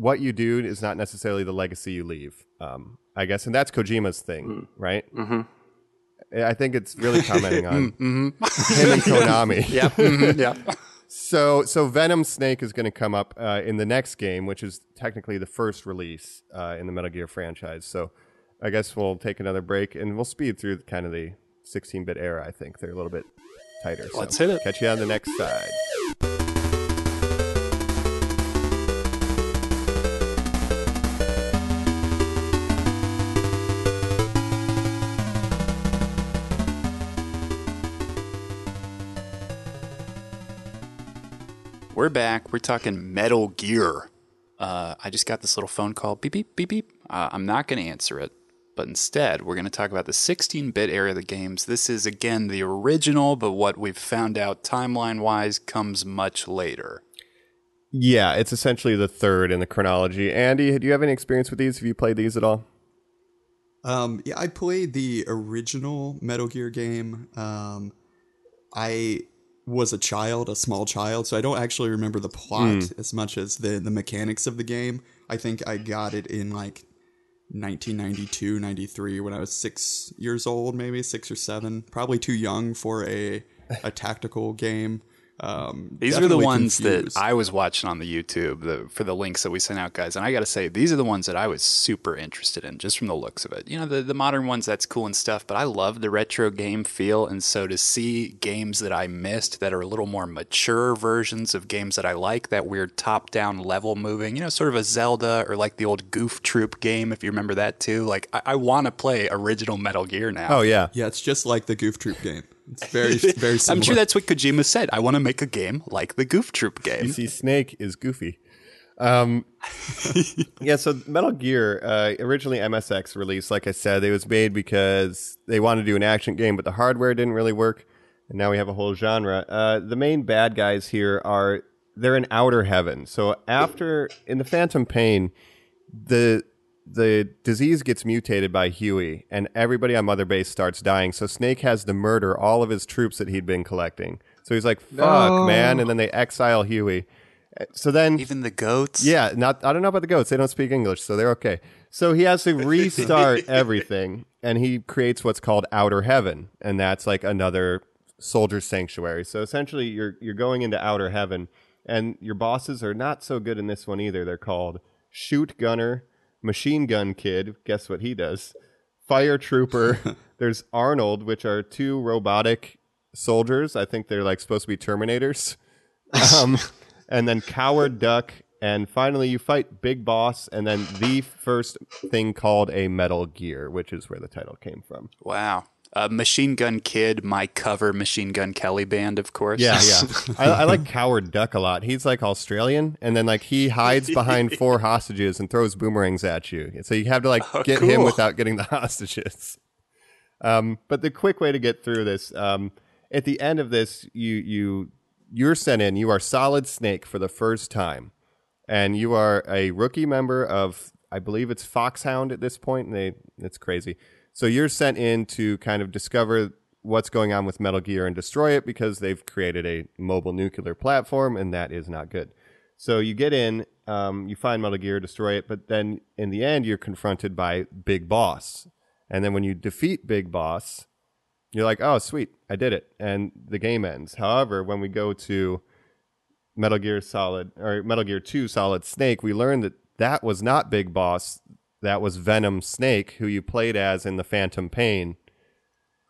what you do is not necessarily the legacy you leave. Um, I guess, and that's Kojima's thing, right? Mm-hmm. I think it's really commenting on <laughs> him and Konami. <laughs> Yeah. <laughs> yeah. So, so Venom Snake is going to come up uh, in the next game, which is technically the first release uh, in the Metal Gear franchise. So, I guess we'll take another break and we'll speed through kind of the 16-bit era. I think they're a little bit tighter. So Let's hit it. Catch you on the next side. We're back. We're talking Metal Gear. Uh, I just got this little phone call. Beep, beep, beep, beep. Uh, I'm not going to answer it. But instead, we're going to talk about the 16 bit era of the games. This is, again, the original, but what we've found out timeline wise comes much later. Yeah, it's essentially the third in the chronology. Andy, do you have any experience with these? Have you played these at all? Um, yeah, I played the original Metal Gear game. Um, I was a child, a small child, so I don't actually remember the plot hmm. as much as the the mechanics of the game. I think I got it in like 1992, 93 when I was 6 years old, maybe 6 or 7. Probably too young for a a tactical game. Um, These are the ones confused. that I was watching on the YouTube the, for the links that we sent out, guys. And I got to say, these are the ones that I was super interested in just from the looks of it. You know, the, the modern ones, that's cool and stuff, but I love the retro game feel. And so to see games that I missed that are a little more mature versions of games that I like, that weird top down level moving, you know, sort of a Zelda or like the old Goof Troop game, if you remember that too. Like, I, I want to play original Metal Gear now. Oh yeah, Yeah, it's just like the Goof Troop game. It's very, <laughs> very similar. I'm sure that's what Kojima said. I want to make a game like the Goof Troop game. You see, Snake is goofy. Um, <laughs> yeah, so Metal Gear, uh, originally MSX released, like I said, it was made because they wanted to do an action game, but the hardware didn't really work. And now we have a whole genre. Uh, the main bad guys here are they're in outer heaven. So after in the Phantom Pain, the the disease gets mutated by Huey, and everybody on Mother Base starts dying. So Snake has to murder all of his troops that he'd been collecting. So he's like, "Fuck, man!" And then they exile Huey. Uh, So then Even the goats. yeah, not I don't know about the goats. They don't speak English, so they're okay. So he has to restart <laughs> everything, and he creates what's called Outer Heaven, and that's like another soldier sanctuary. So essentially, you're you're going into Outer Heaven, and your bosses are not so good in this one either. They're called Shoot Gunner, Machine Gun Kid. Guess what he does? Fire Trooper. <laughs> There's Arnold, which are two robotic soldiers. I think they're like supposed to be Terminators. <laughs> Um, and then Coward Duck, and finally you fight Big Boss, and then the first thing called a Metal Gear, which is where the title came from. Wow. Uh, Machine Gun Kid, my cover Machine Gun Kelly band, of course. Yeah, yeah. <laughs> I, I like Coward Duck a lot. He's like Australian, and then like he hides <laughs> <laughs> behind four hostages and throws boomerangs at you. So you have to like get him without getting the hostages. Um, but the quick way to get through this, um, at the end of this, you you you're sent in. You are Solid Snake for the first time, and you are a rookie member of, I believe it's Foxhound at this point. And they, it's crazy. So you're sent in to kind of discover what's going on with Metal Gear and destroy it because they've created a mobile nuclear platform, and that is not good. So you get in, um, you find Metal Gear, destroy it, but then in the end, you're confronted by Big Boss. And then when you defeat Big Boss, you're like, oh, sweet, I did it. And the game ends. However, when we go to Metal Gear Solid, or Metal Gear 2 Solid Snake, we learn that that was not Big Boss. That was Venom Snake, who you played as in the Phantom Pain.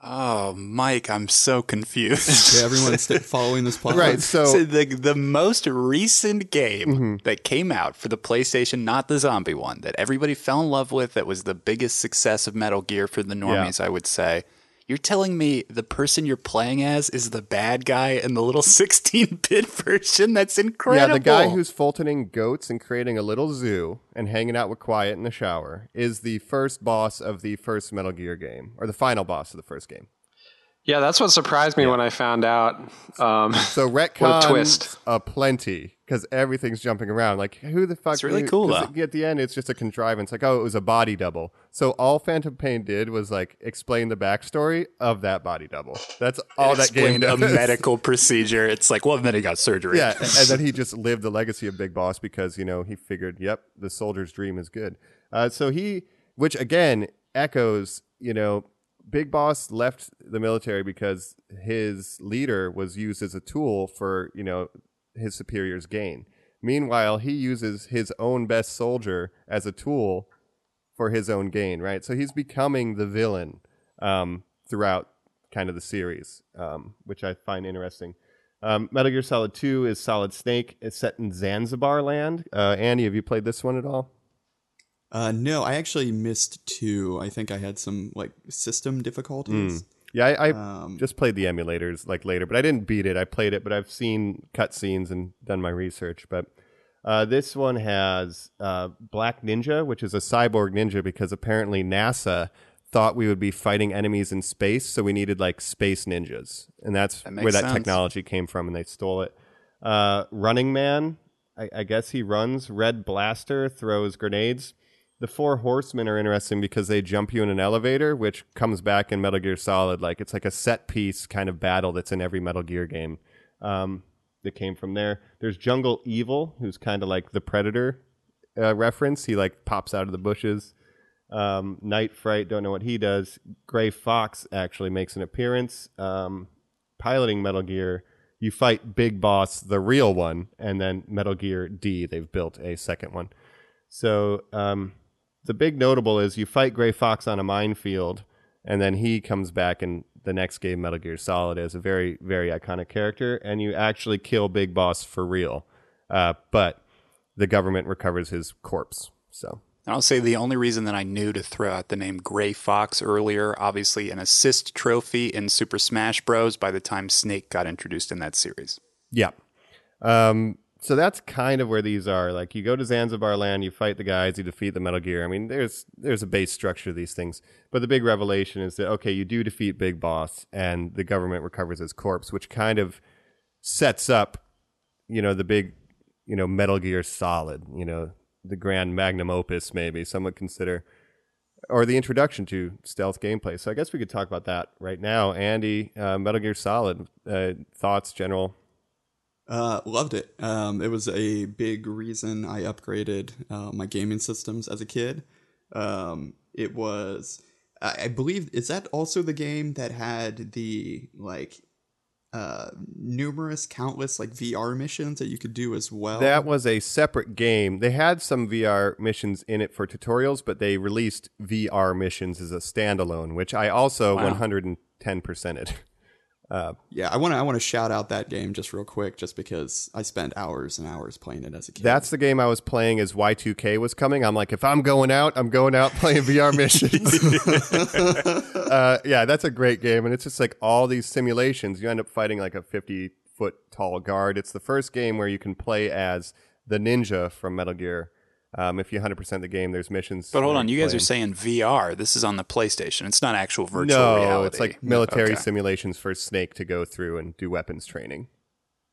Oh, Mike, I'm so confused. <laughs> Yeah, everyone <laughs> stay following this plot. Right. So, So the the most recent game Mm-hmm. that came out for the PlayStation, not the zombie one, that everybody fell in love with, that was the biggest success of Metal Gear for the normies, I would say. You're telling me the person you're playing as is the bad guy in the little <laughs> 16-bit version? That's incredible. yeah, the guy who's fultoning goats and creating a little zoo and hanging out with Quiet in the shower is the first boss of the first Metal Gear game, or the final boss of the first game. Yeah, that's what surprised me when I found out. Um, So <laughs> retcons twist. plenty because everything's jumping around. Like who the fuck? It's really who- cool, 'cause though. At the end, it's just a contrivance. Like oh, it was a body double. So all Phantom Pain did was like explain the backstory of that body double. That's all that game Explained a medical <laughs> procedure. It's like, well, then he got surgery. Yeah, and and then he <laughs> just lived the legacy of Big Boss because you know he figured, yep, the soldier's dream is good. Uh, so he, which again echoes, you know, Big Boss left the military because his leader was used as a tool for you know his superior's gain. Meanwhile, he uses his own best soldier as a tool for his own gain, right? So he's becoming the villain um, throughout kind of the series, um, which I find interesting. Um, Metal Gear Solid 2 is Solid Snake. It's set in Zanzibar land. Uh, Andy, have you played this one at all? Uh, no, I actually missed two. I think I had some like system difficulties. Yeah, I, I Um, just played the emulators like later, but I didn't beat it. I played it, but I've seen cutscenes and done my research. But uh, this one has uh, Black Ninja, which is a cyborg ninja because apparently NASA thought we would be fighting enemies in space, so we needed like space ninjas, and that's That where that sense. technology came from, and they stole it. Uh, Running Man, I, I guess he runs. Red Blaster throws grenades. The Four Horsemen are interesting because they jump you in an elevator, which comes back in Metal Gear Solid. Like it's like a set piece kind of battle that's in every Metal Gear game. Um, that came from there. There's Jungle Evil, who's kind of like the Predator uh, reference. He like pops out of the bushes. Um, Night Fright, don't know what he does. Gray Fox actually makes an appearance. Um, piloting Metal Gear you fight Big Boss, the real one, and then Metal Gear D. They've built a second one. So um, the big notable is you fight Gray Fox on a minefield, and then he comes back in the next game, Metal Gear Solid, as a very, very iconic character, and you actually kill Big Boss for real. Uh, but the government recovers his corpse. So And I'll say the only reason that I knew to throw out the name Gray Fox earlier, obviously an assist trophy in Super Smash Bros. by the time Snake got introduced in that series. Yeah. Um, so that's kind of where these are. Like you go to Zanzibar land, you fight the guys, you defeat the Metal Gear. I mean, there's there's a base structure of these things. But the big revelation is that okay, you do defeat Big Boss and the government recovers his corpse, which kind of sets up, you know, the big, you know, Metal Gear Solid, you know, the grand magnum opus maybe some would consider or the introduction to stealth gameplay. So I guess we could talk about that right now. Andy, uh, Metal Gear Solid, uh, thoughts, general Uh, loved it. Um, it was a big reason I upgraded uh, my gaming systems as a kid. Um, it was, I, I believe, is that also the game that had the like uh, numerous, countless like VR missions that you could do as well? That was a separate game. They had some VR missions in it for tutorials, but they released VR missions as a standalone, which I also 110%ed. Yeah, I want to I want to shout out that game just real quick, just because I spent hours and hours playing it as a kid. That's the game I was playing as Y2K was coming. I'm like, if I'm going out, I'm going out playing VR missions. <laughs> uh, yeah, that's a great game. And it's just like all these simulations. You end up fighting like a 50 foot tall guard. It's the first game where you can play as the ninja from Metal Gear. Um, if you 100% the game, there's missions. But hold on, you guys are saying VR. This is on the PlayStation. It's not actual virtual no, reality. it's like military Okay. simulations for Snake to go through and do weapons training.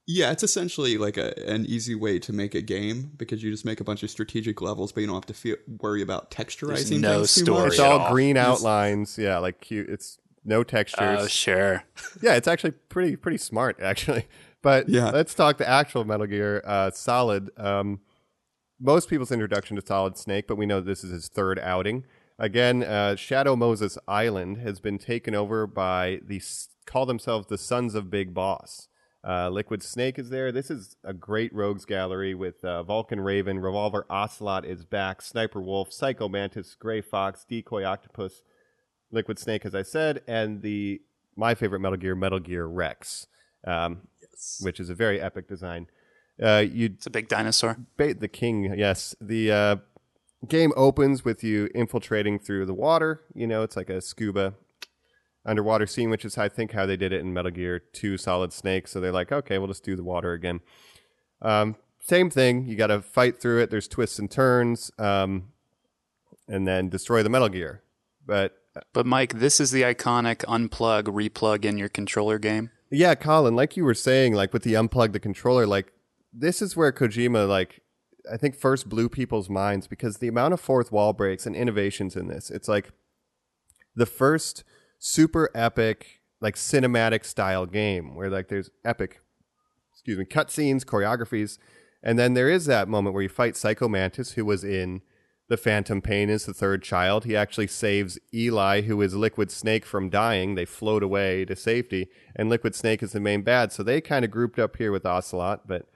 Yeah, it's essentially like a, an easy way to make a game because you just make a bunch of strategic levels, but you don't have to feel, worry about texturizing no things too story much. It's at all all. green outlines. Yeah, like cute. It's no textures. Oh, sure. <laughs> yeah, it's actually pretty pretty smart actually. But Yeah. let's talk the actual Metal Gear uh, Solid. Um, most people's introduction to Solid Snake, but we know this is his third outing. Again, uh, Shadow Moses Island has been taken over by the call themselves the Sons of Big Boss. Uh, Liquid Snake is there. This is a great rogues gallery with uh, Vulcan Raven, Revolver Ocelot is back, Sniper Wolf, Psycho Mantis, Gray Fox, Decoy Octopus, Liquid Snake, as I said, and the my favorite Metal Gear, Metal Gear Rex, um, which is a very epic design. Uh, you It's a big dinosaur. bait the king. Yes, the uh, game opens with you infiltrating through the water. You know, it's like a scuba underwater scene, which is I think how they did it in Metal Gear Two: Solid Snake. So they're like, okay, we'll just do the water again. Um, same thing. You got to fight through it. There's twists and turns, um, and then destroy the Metal Gear. But But Mike, this is the iconic unplug, replug in your controller game. Yeah, Colin, like you were saying, like with the unplug the controller, like this is where Kojima, like I think, first blew people's minds because the amount of fourth wall breaks and innovations in this. It's like the first super epic, like cinematic style game where like there's epic, excuse me, cutscenes, choreographies, and then there is that moment where you fight Psycho Mantis, who was in the Phantom Pain is the third child. He actually saves Eli, who is Liquid Snake, from dying. They float away to safety, and Liquid Snake is the main bad. So they kind of grouped up here with Ocelot, but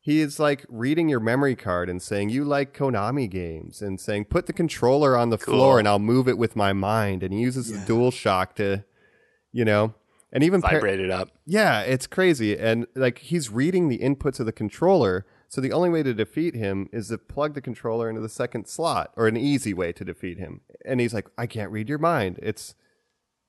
he is like reading your memory card and saying you like Konami games and saying put the controller on the floor and I'll move it with my mind. And he uses the Dual Shock to, you know, and even par- Vibrate it up. yeah, it's crazy. And like he's reading the inputs of the controller. So the only way to defeat him is to plug the controller into the second slot, or an easy way to defeat him. And he's like, I can't read your mind. It's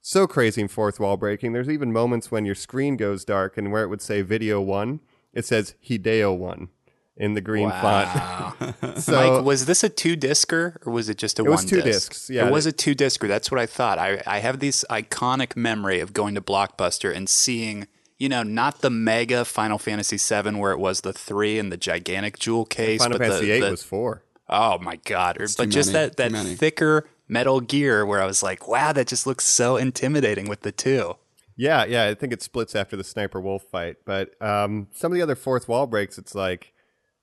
so crazy and fourth wall breaking. There's even moments when your screen goes dark and where it would say video one, it says Hideo one in the green font. <laughs> so Mike, was this a two discer or was it just a It one was two disc? discs, yeah. It was a two discer. That's what I thought. I, I have this iconic memory of going to Blockbuster and seeing, you know, not the mega Final Fantasy VII where it was the three and the gigantic jewel case, Final but Fantasy the, VIII the- was four. Oh my god! Or, but just many, that that thicker Metal Gear where I was like, wow, that just looks so intimidating with the two. Yeah, yeah, I think it splits after the Sniper Wolf fight. But um, some of the other fourth wall breaks, it's like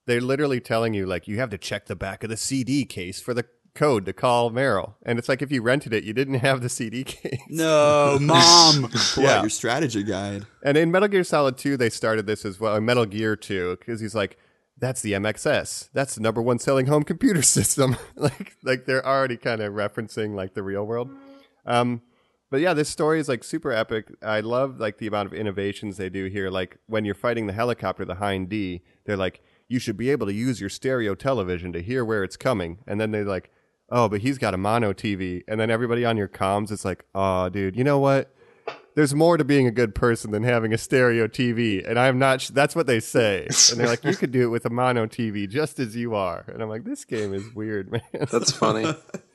they're literally telling you, like, you have to check the back of the CD case for the code to call Meryl. And it's like if you rented it, you didn't <laughs> have the CD case. No, mom. <laughs> Pull Yeah. out your strategy guide. And in Metal Gear Solid 2, they started this as well. in Metal Gear 2, because he's like, that's the MXS. That's the number one selling home computer <laughs> system. like, like they're already kind of referencing like the real world. Um, but yeah, this story is like super epic. I love like the amount of innovations they do here. Like when you're fighting the helicopter, the Hind D, they're like, you should be able to use your stereo television to hear where it's coming. And then they're like, oh, but he's got a mono TV. And then everybody on your comms it's like, oh, dude, you know what? There's more to being a good person than having a stereo TV. And I'm not, sh- that's what they say. And they're like, you could do it with a mono TV just as you are. And I'm like, this game is weird, man. That's funny. <laughs>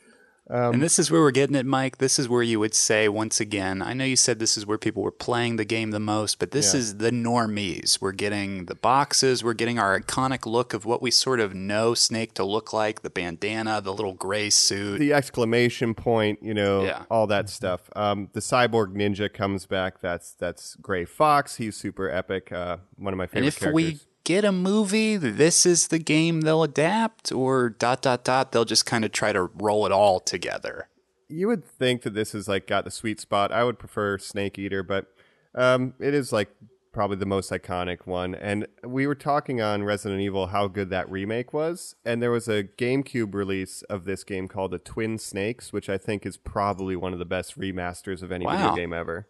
and this is where we're getting it, Mike. This is where you would say, once again, I know you said this is where people were playing the game the most, but this Yeah. is the normies. We're getting the boxes, we're getting our iconic look of what we sort of know Snake to look like the bandana, the little gray suit. the exclamation point, you know, Yeah. all that stuff. Um, the cyborg ninja comes back. That's that's Gray Fox. He's super epic. Uh, one of my favorite and if characters. we get a movie, this is the game they'll adapt, or dot, dot, dot, they'll just kind of try to roll it all together. you would think that this is like got the sweet spot. I would prefer Snake Eater, but um, it is like probably the most iconic one. And we were talking on Resident Evil how good that remake was, and there was a GameCube release of this game called The Twin Snakes, which I think is probably one of the best remasters of any Wow. video game ever.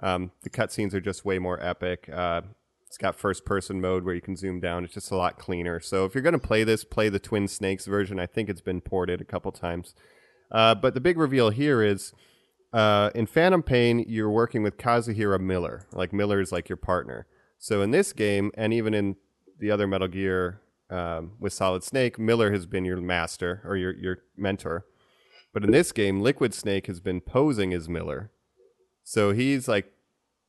Um, the cutscenes are just way more epic. Uh, it's got first person mode where you can zoom down. It's just a lot cleaner. So if you're going to play this, play the Twin Snakes version. I think it's been ported a couple times. Uh, but the big reveal here is uh, in Phantom Pain, you're working with Kazuhira Miller. Like Miller is like your partner. So in this game, and even in the other Metal Gear um, with Solid Snake, Miller has been your master or your your mentor. But in this game, Liquid Snake has been posing as Miller. So he's like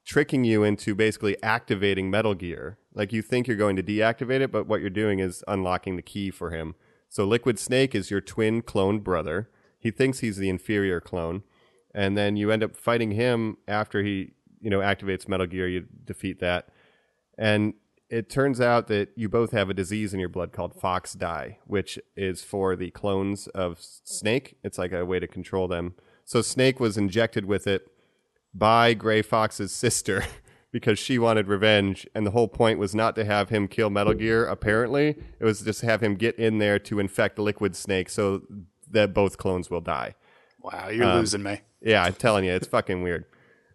tricking you into basically activating Metal Gear. Like you think you're going to deactivate it, but what you're doing is unlocking the key for him. So Liquid Snake is your twin cloned brother. He thinks he's the inferior clone, and then you end up fighting him after he, you know, activates Metal Gear. You defeat that, and it turns out that you both have a disease in your blood called Fox Die, which is for the clones of Snake. It's like a way to control them. So Snake was injected with it by Gray Fox's sister <laughs> because she wanted revenge, and the whole point was not to have him kill Metal Gear. Apparently, it was just to have him get in there to infect Liquid Snake so that both clones will die. Wow, you're Um, losing me. Yeah, I'm telling you, it's <laughs> fucking weird.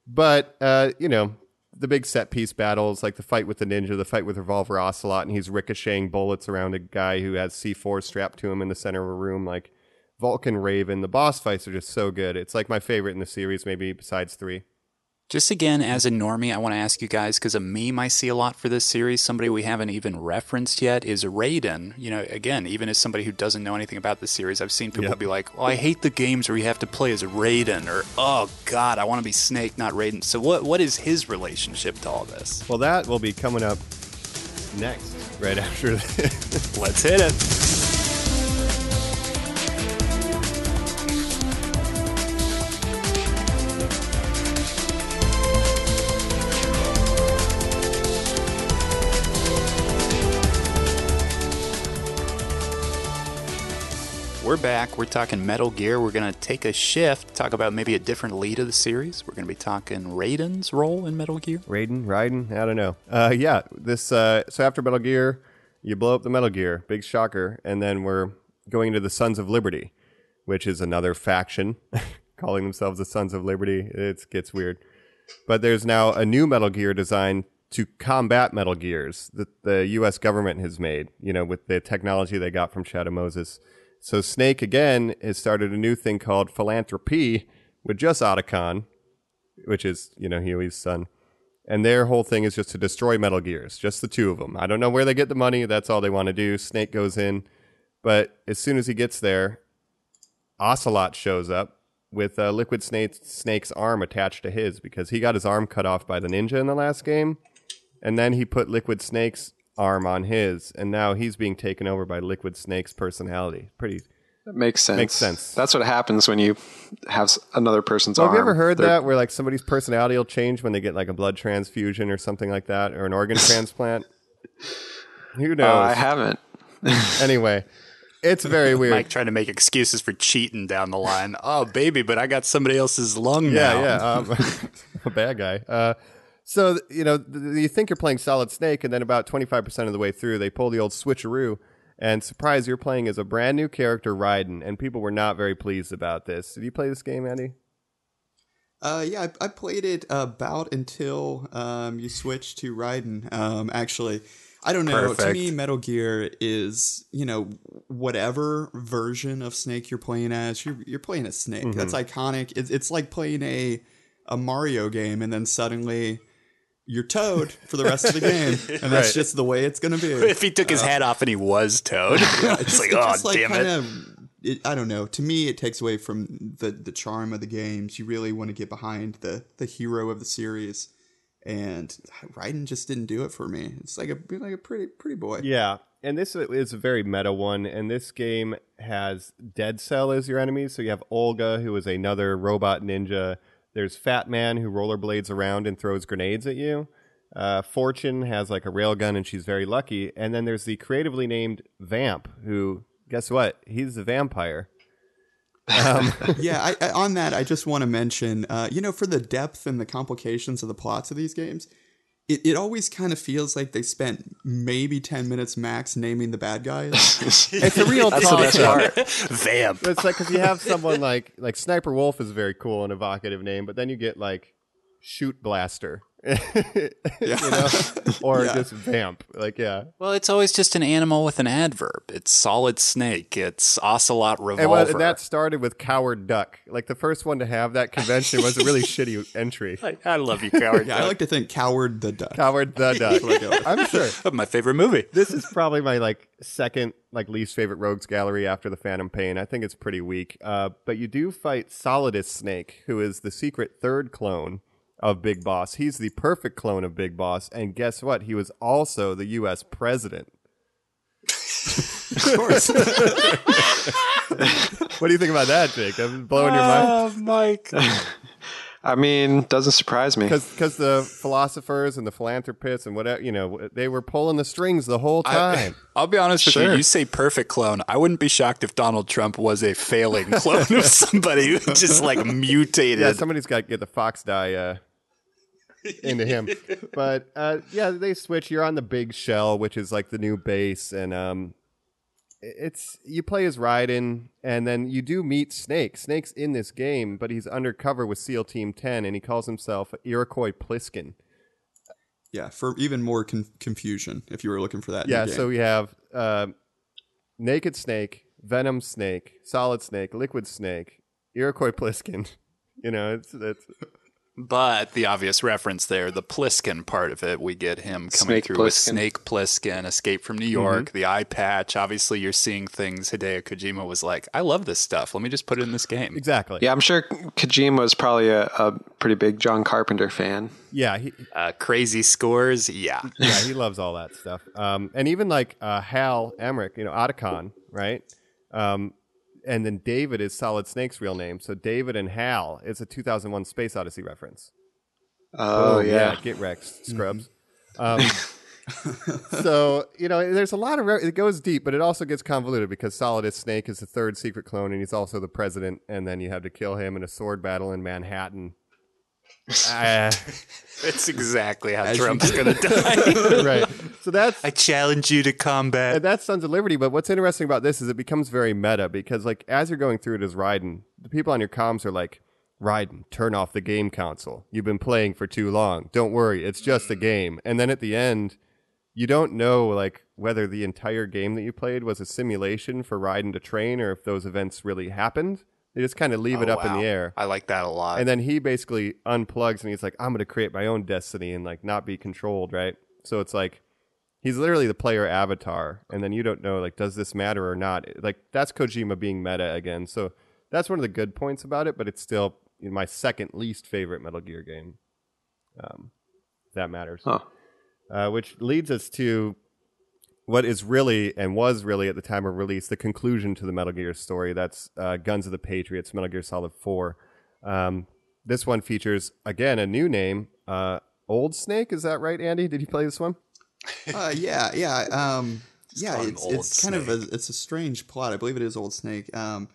But uh, you know, the big set piece battles, like the fight with the ninja, the fight with Revolver Ocelot, and he's ricocheting bullets around a guy who has C4 strapped to him in the center of a room, like Vulcan Raven. The boss fights are just so good. It's like my favorite in the series, maybe besides three. Just again, as a normie, I want to ask you guys because a meme I see a lot for this series, somebody we haven't even referenced yet, is Raiden. You know, again, even as somebody who doesn't know anything about the series, I've seen people Yep. be like, "Oh, I hate the games where you have to play as Raiden," or "Oh God, I want to be Snake, not Raiden." So, what what is his relationship to all this? Well, that will be coming up next, right after this. Let's hit it. We're back. We're talking Metal Gear. We're going to take a shift, talk about maybe a different lead of the series. We're going to be talking Raiden's role in Metal Gear. Raiden, Raiden, I don't know. Uh, yeah, this. Uh, so after Metal Gear, you blow up the Metal Gear, big shocker, and then we're going into the Sons of Liberty, which is another faction <laughs> calling themselves the Sons of Liberty. It gets weird, but there's now a new Metal Gear designed to combat Metal Gears that the U.S. government has made. You know, with the technology they got from Shadow Moses. So Snake again has started a new thing called philanthropy with just Otacon, which is you know Huey's son and their whole thing is just to destroy Metal Gears, just the two of them. I don't know where they get the money. That's all they want to do. Snake goes in, but as soon as he gets there, Ocelot shows up with uh, Liquid Snake, Snake's arm attached to his because he got his arm cut off by the ninja in the last game, and then he put Liquid Snake's arm on his, and now he's being taken over by Liquid Snake's personality. Pretty. That makes sense. Makes sense. That's what happens when you have another person's Well, arm. have you ever heard They're- that where like somebody's personality will change when they get like a blood transfusion or something like that, or an organ <laughs> transplant? Who knows? Uh, I haven't. <laughs> <laughs> anyway, it's very weird. Mike trying to make excuses for cheating down the line. Oh, baby, but I got somebody else's lung now. Yeah, yeah. Um, a bad guy. Uh, so you know, th- you think you're playing Solid Snake, and then about 25% of the way through, they pull the old switcheroo, and surprise, you're playing as a brand new character, Raiden, and people were not very pleased about this. Did you play this game, Andy? Uh, yeah, I, I played it about until um, you switch to Raiden. Um, actually, I don't know. To me, Metal Gear is you know whatever version of Snake you're playing as. You're you're playing a Snake. That's iconic. It's, it's like playing a a Mario game, and then suddenly you're Toad for the rest of the game, <laughs> and that's Right. just the way it's gonna be. If he took his uh, hat off and he was Toad, <laughs> <laughs> it's like, oh, damn it. kinda, it. I don't know. To me, it takes away from the the charm of the games. You really want to get behind the the hero of the series, and Raiden just didn't do it for me. It's like a like a pretty pretty boy. Yeah, and this is a very meta one. And this game has Dead Cell as your enemy. So you have Olga, who is another robot ninja. There's Fat Man, who rollerblades around and throws grenades at you. Uh, Fortune has like a railgun, and she's very lucky. And then there's the creatively named Vamp, who guess what? He's a vampire. <laughs> yeah. I, I, on that, I just want to mention, uh, you know, for the depth and the complications of the plots of these games. It, it always kind of feels like they spent maybe 10 minutes max naming the bad guys. <laughs> It's a real That's the best part. Vamp. It's like because you have <laughs> someone like like Sniper Wolf is a very cool and evocative name, but then you get like Shoot Blaster, <laughs> you know, or <laughs> just Vamp. Like, yeah, Well, it's always just an animal with an adverb. It's Solid Snake. It's Ocelot and, Revolver. well, and that started with Coward Duck. Like the first one to have that convention was a really <laughs> shitty entry. I, I love you, coward. yeah, I like to think Coward the Duck. Coward the Duck. I'm sure my favorite movie. this is probably my like second like least favorite rogues gallery after the Phantom Pain. I think it's pretty weak. Uh, but you do fight Solidus Snake, who is the secret third clone of Big Boss. He's the perfect clone of Big Boss, and guess what? He was also the U.S. president. Of course. <laughs> What do you think about that, Jake? I'm blowing your oh, mind. Oh, Mike. I mean, doesn't surprise me. Because the philosophers and the philanthropists and whatever, you know, they were pulling the strings the whole time. <laughs> I'll be honest with you. You say perfect clone. I wouldn't be shocked if Donald Trump was a failing <laughs> clone of somebody who just like <laughs> mutated. yeah, somebody's got to get the fox die uh, into him. But uh, yeah, they switch. You're on the big shell, which is like the new base, and um, it's you play as Raiden, and then you do meet Snake. Snake's in this game, but he's undercover with SEAL Team Ten, and he calls himself Iroquois Pliskin. yeah, for even more con- confusion, if you were looking for that. in the Yeah, so we have uh, Naked Snake, Venom Snake, Solid Snake, Liquid Snake, Iroquois Pliskin. <laughs> You know, it's it's But the obvious reference there, the Pliskin part of it, we get him coming Snake through with Snake Plissken, Escape from New York, the eye patch. Obviously, you're seeing things Hideo Kojima was like, I love this stuff. Let me just put it in this game. exactly. Yeah, I'm sure Kojima was probably a, a pretty big John Carpenter fan. Yeah, he, Uh, crazy scores, yeah. yeah, he loves all that stuff. Um, and even like uh, Hal Emmerich, you know, Otacon, right? Um, and then David is Solid Snake's real name. So David and Hal is a 2001 Space Odyssey reference. Oh, yeah. get wrecked, scrubs. Um, <laughs> so you know, there's a lot of re- it goes deep, but it also gets convoluted because Solidus Snake is the third secret clone, and he's also the president. And then you have to kill him in a sword battle in Manhattan. <laughs> Ah, It's exactly how Trump's going to die. <laughs> right. So that's I challenge you to combat. and that's Sons of Liberty. But what's interesting about this is it becomes very meta because, like, as you're going through it as Raiden, the people on your comms are like, Raiden, turn off the game console. You've been playing for too long. Don't worry, it's just a game. And then at the end, you don't know like whether the entire game that you played was a simulation for Raiden to train or if those events really happened. They just kind of leave it Oh, up in the air. I like that a lot. And then he basically unplugs and he's like, I'm going to create my own destiny and like not be controlled, right? So it's like he's literally the player avatar. And then you don't know, like, does this matter or not? Like, that's Kojima being meta again. So that's one of the good points about it, but it's still my second least favorite Metal Gear game. Um, that matters. Huh. Uh, which leads us to what is really and was really at the time of release the conclusion to the Metal Gear story. That's uh, Guns of the Patriots, Metal Gear Solid 4. Um, this one features, again, a new name, uh, Old Snake. Is that right, Andy? Did you play this one? uh, yeah, yeah. Um, yeah, it's, it's kind of a it's a strange plot. I believe it is Old Snake. Um,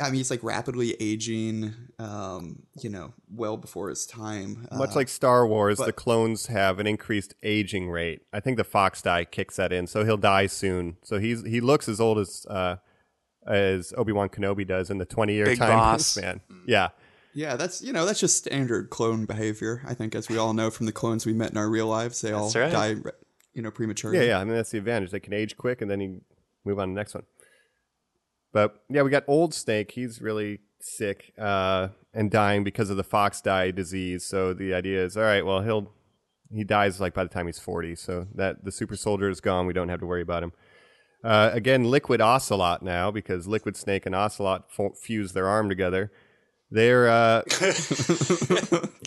I mean, he's like rapidly aging. Um, you know, well before his time. Much Uh, like Star Wars, the clones have an increased aging rate. I think the Fox die kicks that in, so he'll die soon. So he's he looks as old as uh, as Obi Wan Kenobi does in the twenty year Big time boss. <laughs> span. Yeah, yeah, that's you know that's just standard clone behavior. I think, as we all know from the clones we met in our real lives, they all That's right. die, you know, prematurely. yeah, yeah. I mean that's the advantage. They can age quick, and then you move on to the next one. But yeah, we got old Snake. He's really sick uh, and dying because of the Fox die disease. So the idea is, all right, well he'll he dies like by the time he's forty. So that the super soldier is gone. We don't have to worry about him. Uh, again, Liquid Ocelot now because Liquid Snake and Ocelot fo- fuse their arm together. They're uh,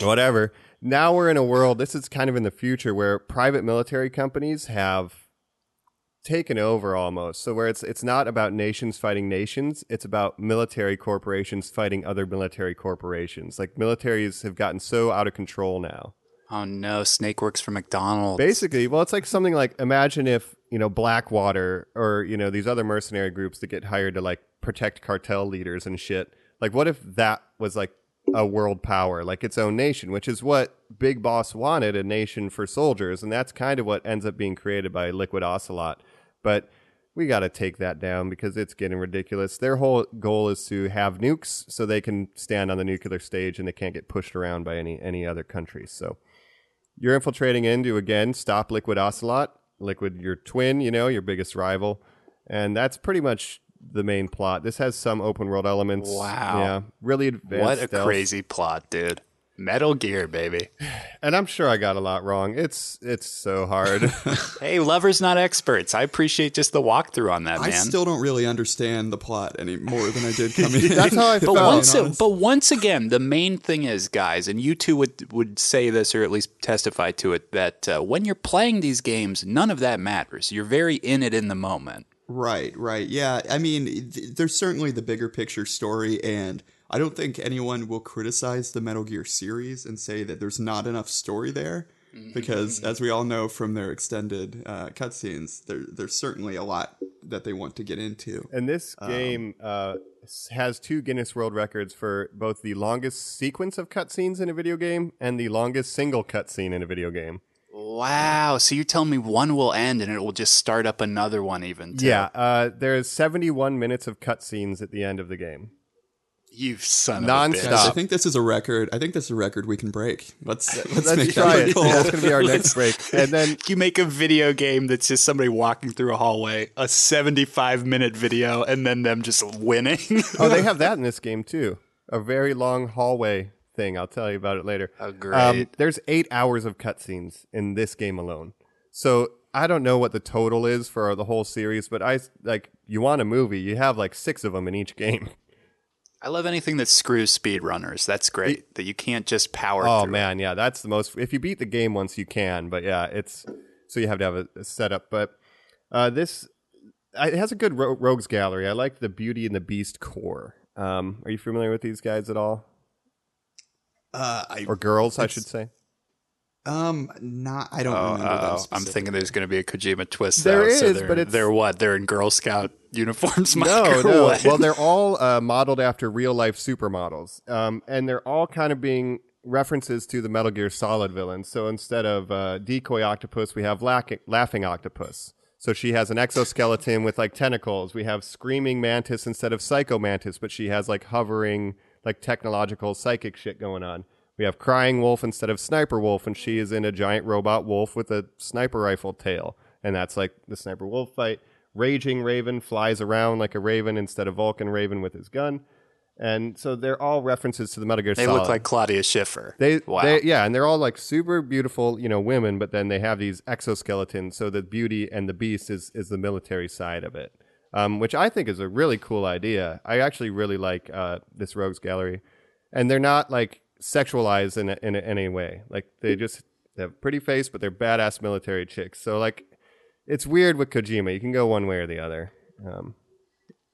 <laughs> whatever. Now we're in a world. This is kind of in the future where private military companies have taken over almost. So where it's it's not about nations fighting nations, it's about military corporations fighting other military corporations. Like militaries have gotten so out of control now. Oh no, Snake works for McDonald's. Basically, well, it's like something like imagine if you know Blackwater or you know these other mercenary groups that get hired to like protect cartel leaders and shit. Like, what if that was like a world power, like its own nation, which is what Big Boss wanted—a nation for soldiers, and that's kind of what ends up being created by Liquid Ocelot. But we got to take that down because it's getting ridiculous. Their whole goal is to have nukes so they can stand on the nuclear stage and they can't get pushed around by any any other countries. So you're infiltrating in to again stop Liquid Ocelot, Liquid your twin, you know, your biggest rival, and that's pretty much the main plot. This has some open world elements. Wow. yeah, really advanced. what a stealth. crazy plot, dude. Metal Gear, baby. And I'm sure I got a lot wrong. It's it's so hard. <laughs> Hey, lovers not experts. I appreciate just the walkthrough on that, I man. I still don't really understand the plot any more than I did coming in. <laughs> That's how I But felt. once, honest. but once again, the main thing is, guys, and you two would would say this or at least testify to it that uh, when you're playing these games, none of that matters. You're very in it in the moment. Right, right. Yeah. I mean, th- there's certainly the bigger picture story, and I don't think anyone will criticize the Metal Gear series and say that there's not enough story there. Because, as we all know from their extended uh, cutscenes, there, there's certainly a lot that they want to get into. And this Um, game uh, has two Guinness World Records for both the longest sequence of cutscenes in a video game and the longest single cutscene in a video game. Wow. So you're telling me one will end and it will just start up another one, even? Too. Yeah, uh, there's 71 minutes of cutscenes at the end of the game. You son of Non-stop. a bitch. I think this is a record. I think this is a record we can break. Let's <laughs> let's, Let's make try that it. a goal. That's going to be our next <laughs> break. And then You make a video game that's just somebody walking through a hallway, a 75 minute video, and then them just winning. <laughs> oh, they have that in this game too. A very long hallway thing. I'll tell you about it later. Oh, um, great. there's eight hours of cutscenes in this game alone. So I don't know what the total is for the whole series, but I like you want a movie, you have like six of them in each game. I love anything that screws speedrunners. That's great. that you can't just power Oh man, yeah, that's the most. If you beat the game once, you can. But yeah, it's so you have to have a, a setup. But uh, this it has a good ro- rogues gallery. I like the Beauty and the Beast Corps. Um, are you familiar with these guys at all, Uh, I, or girls? I should say. Um, not. I don't Oh, uh-oh. I'm thinking there's going to be a Kojima twist. There though, so is, they're- but it's- they're what? They're in Girl Scout <laughs> uniforms, Mike, No, no. <laughs> what? Well, they're all uh, modeled after real life supermodels, um, and they're all kind of being references to the Metal Gear Solid villains. So instead of uh, decoy octopus, we have lack- laughing octopus. So she has an exoskeleton with like tentacles. We have screaming mantis instead of psycho mantis, but she has like hovering, like technological psychic shit going on. We have crying wolf instead of sniper wolf, and she is in a giant robot wolf with a sniper rifle tail, and that's like the sniper wolf fight. Raging Raven flies around like a raven instead of Vulcan Raven with his gun. And so they're all references to the Metal Gear they Solid. look like Claudia Schiffer. They, wow. they, yeah, and they're all like super beautiful, you know, women. But then they have these exoskeletons, so the beauty and the beast is is the military side of it, um, which I think is a really cool idea. I actually really like uh, this Rogues Gallery, and they're not like sexualized in a, in, a, in any way. Like they just they have a pretty face, but they're badass military chicks. So like, it's weird with Kojima. You can go one way or the other. Um,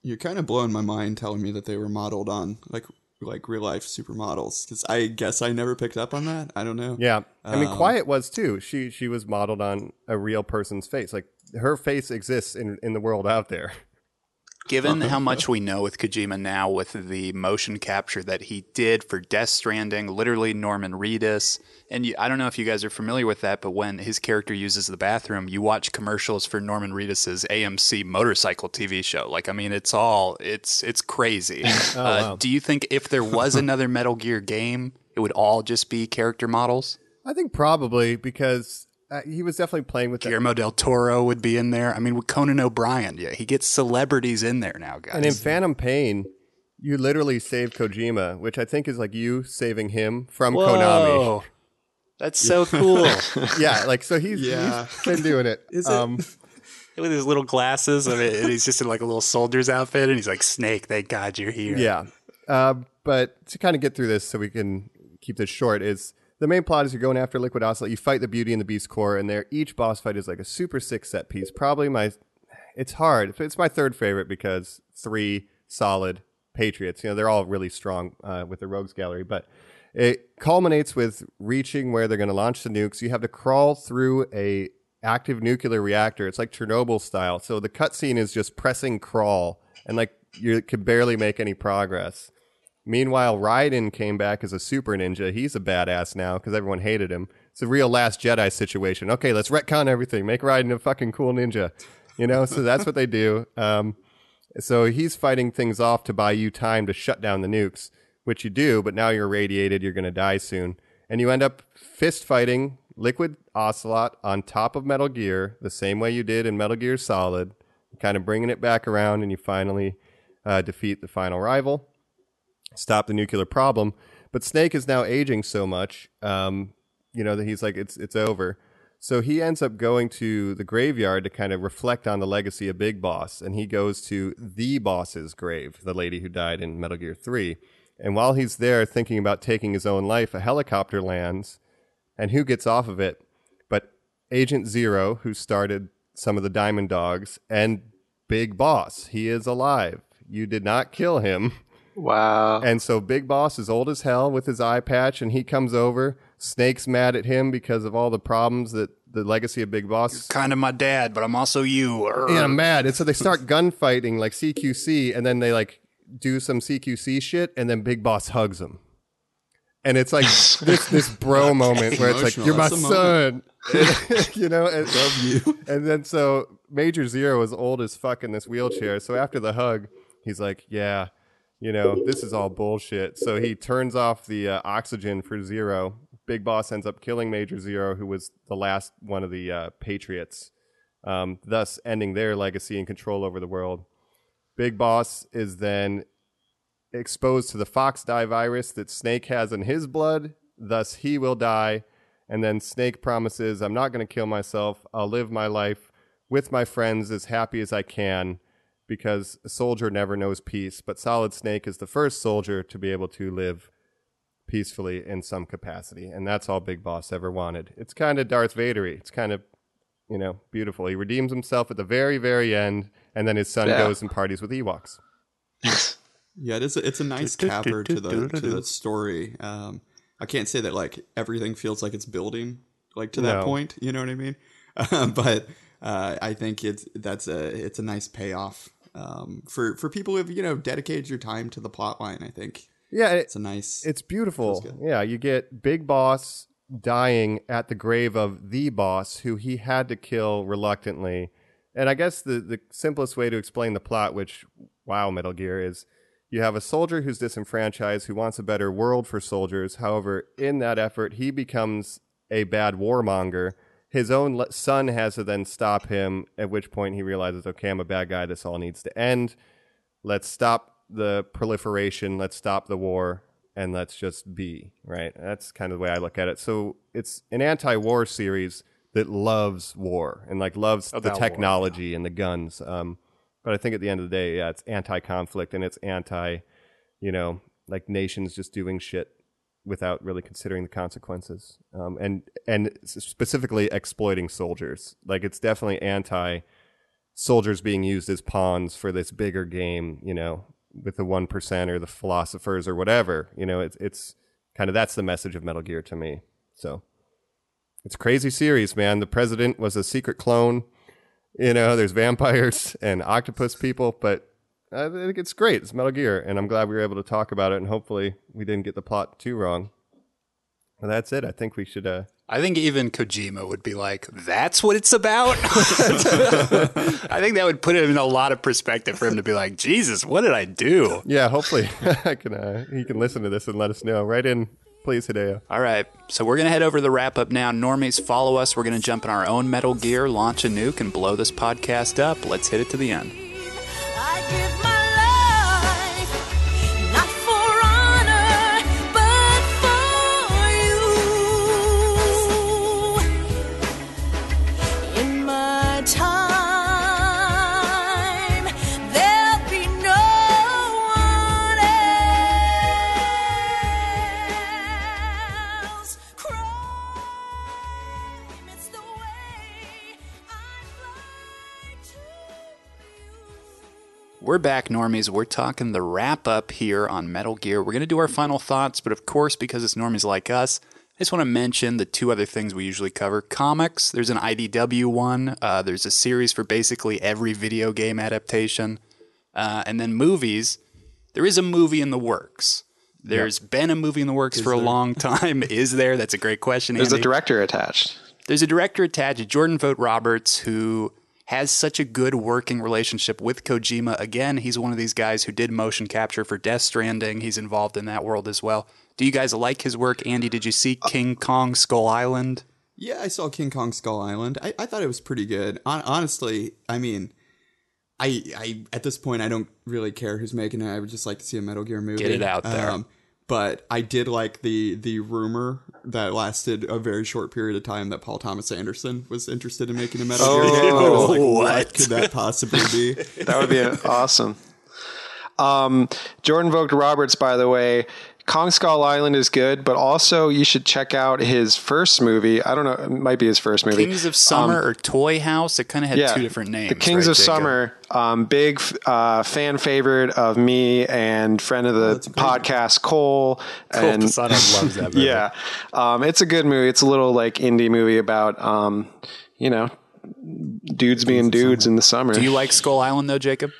You're kind of blowing my mind telling me that they were modeled on like like real life supermodels because I guess I never picked up on that. I don't know. Yeah, I mean, Um, Quiet was too. She she was modeled on a real person's face. Like her face exists in in the world out there. <laughs> Given how much we know with Kojima now, with the motion capture that he did for Death Stranding, literally Norman Reedus, and you, I don't know if you guys are familiar with that, but when his character uses the bathroom, you watch commercials for Norman Reedus's AMC motorcycle TV show. Like, I mean, it's all it's it's crazy. <laughs> uh, Do you think if there was <laughs> another Metal Gear game, it would all just be character models? I think probably because uh, he was definitely playing with that. Guillermo del Toro would be in there. I mean, with Conan O'Brien, yeah, he gets celebrities in there now, guys. And in Phantom Pain, you literally save Kojima, which I think is like you saving him from Konami. That's so cool. <laughs> Yeah, like so he's, Yeah. he's been doing it. Is it? Um, <laughs> With his little glasses, I mean, and he's just in like a little soldier's outfit, and he's like, "Snake, thank God you're here." Yeah. Uh, but to kind of get through this so we can keep this short is the main plot is you're going after Liquid Ocelot. You fight the Beauty and the Beast Corps, and there each boss fight is like a super sick set piece. Probably my, it's hard. It's my third favorite because three solid Patriots. You know they're all really strong uh, with the Rogues Gallery, but it culminates with reaching where they're going to launch the nukes. You have to crawl through a active nuclear reactor. It's like Chernobyl style. So the cutscene is just pressing crawl, and like you can barely make any progress. Meanwhile, Raiden came back as a super ninja. He's a badass now because everyone hated him. It's a real Last Jedi situation. Okay, let's retcon everything. Make Raiden a fucking cool ninja. You know, so that's what they do. Um, so he's fighting things off to buy you time to shut down the nukes, which you do, but now you're irradiated. You're going to die soon. And you end up fist fighting Liquid Ocelot on top of Metal Gear, the same way you did in Metal Gear Solid, kind of bringing it back around, and you finally uh, defeat the final rival stop the nuclear problem. But Snake is now aging so much, um, you know, that he's like, it's it's over. So he ends up going to the graveyard to kind of reflect on the legacy of Big Boss, and he goes to the boss's grave, the lady who died in Metal Gear Three. And while he's there thinking about taking his own life, a helicopter lands, and who gets off of it? But Agent Zero, who started some of the Diamond Dogs, and Big Boss. He is alive. You did not kill him. <laughs> Wow. And so Big Boss is old as hell with his eye patch, and he comes over. Snake's mad at him because of all the problems that the legacy of Big Boss. Kind of my dad, but I'm also you. Urgh. And I'm mad. And so they start gunfighting like CQC, and then they like do some CQC shit, and then Big Boss hugs him. And it's like <laughs> this this bro moment where it's like, "You're my That's a son," moment. <laughs> you know. And, Love you. and then so Major Zero is old as fuck in this wheelchair. So after the hug, he's like, "Yeah, you know, this is all bullshit." So he turns off the uh, oxygen for Zero. Big Boss ends up killing Major Zero, who was the last one of the uh, Patriots, um, thus ending their legacy and control over the world. Big Boss is then exposed to the fox die virus that Snake has in his blood, thus he will die. And then Snake promises, I'm not going to kill myself. I'll live my life with my friends as happy as I can because a soldier never knows peace. But Solid Snake is the first soldier to be able to live peacefully in some capacity. And that's all Big Boss ever wanted. It's kind of Darth Vadery. It's kind of, you know, beautiful. He redeems himself at the very, very end. And then his son Yeah. goes and parties with Ewoks. <laughs> Yeah, it is. A, it's a nice <laughs> capper to the to the story. Um, I can't say that like everything feels like it's building like to that No. point. You know what I mean? Um, <laughs> but uh, I think it's that's a it's a nice payoff um, for for people who've you know dedicated your time to the plot line. I think Yeah, it, it's a nice. It's beautiful. Yeah, you get Big Boss dying at the grave of the boss who he had to kill reluctantly. And I guess the, the simplest way to explain the plot, which, wow, Metal Gear, is you have a soldier who's disenfranchised who wants a better world for soldiers. However, in that effort, he becomes a bad warmonger. His own son has to then stop him, at which point he realizes, okay, I'm a bad guy. This all needs to end let's stop the proliferation, let's stop the war, and let's just be, right? That's kind of the way I look at it. So it's an anti war series that loves war and like loves the About war, technology and the guns. Um, but I think at the end of the day, yeah, it's anti conflict and it's anti, you know, like nations just doing shit without really considering the consequences um, and and specifically exploiting soldiers like it's definitely anti soldiers being used as pawns for this bigger game, you know, with the one percent or the philosophers or whatever. You know, it's it's kind of that's the message of Metal Gear to me. So it's crazy series, man. The president was a secret clone. You know, there's vampires <laughs> and octopus people, but I think it's great. It's Metal Gear, and I'm glad we were able to talk about it. And hopefully, we didn't get the plot too wrong. Well, that's it. I think we should. Uh, I think even Kojima would be like, "That's what it's about." <laughs> <laughs> I think that would put it in a lot of perspective for him to be like, "Jesus, what did I do?" yeah, hopefully, <laughs> I can. Uh, he can listen to this and let us know. Right in, please, Hideo. All right, so we're gonna head over to the wrap up now. Normies, follow us. We're gonna jump in our own Metal Gear, launch a nuke, and blow this podcast up. Let's hit it to the end. We're back, normies. We're talking the wrap up here on Metal Gear. We're going to do our final thoughts, but of course, because it's normies like us, I just want to mention the two other things we usually cover comics. There's an IDW one, uh, there's a series for basically every video game adaptation. Uh, and then movies. There is a movie in the works. There's been a movie in the works for a long time. <laughs> is there? That's a great question. There's a director attached. There's a director attached, Jordan Vogt Roberts, who has such a good working relationship with Kojima. Again, he's one of these guys who did motion capture for Death Stranding. He's involved in that world as well. Do you guys like his work? Andy, did you see uh, King Kong Skull Island? Yeah, I saw King Kong Skull Island. I, I thought it was pretty good. Hon- honestly, I mean, I I at this point I don't really care who's making it. I would just like to see a Metal Gear movie. Get it out there. Um, but I did like the the rumor that lasted a very short period of time that Paul Thomas Anderson was interested in making a Gear game. Like, what? what could that possibly be? <laughs> That would be awesome. Um, Jordan Vogt Roberts, by the way, Kong Skull Island is good, but also you should check out his first movie. I don't know, it might be his first movie. Kings of Summer or Toy House? It kind of had two different names. The Kings right, of Jacob? Summer, um, big uh, fan favorite of me and friend of the that's great. podcast, Cole. and Poseidon <laughs> loves that movie. yeah, um, it's a good movie. It's a little like indie movie about, um, you know, dudes being dudes in the summer. Do you like Skull Island though, Jacob?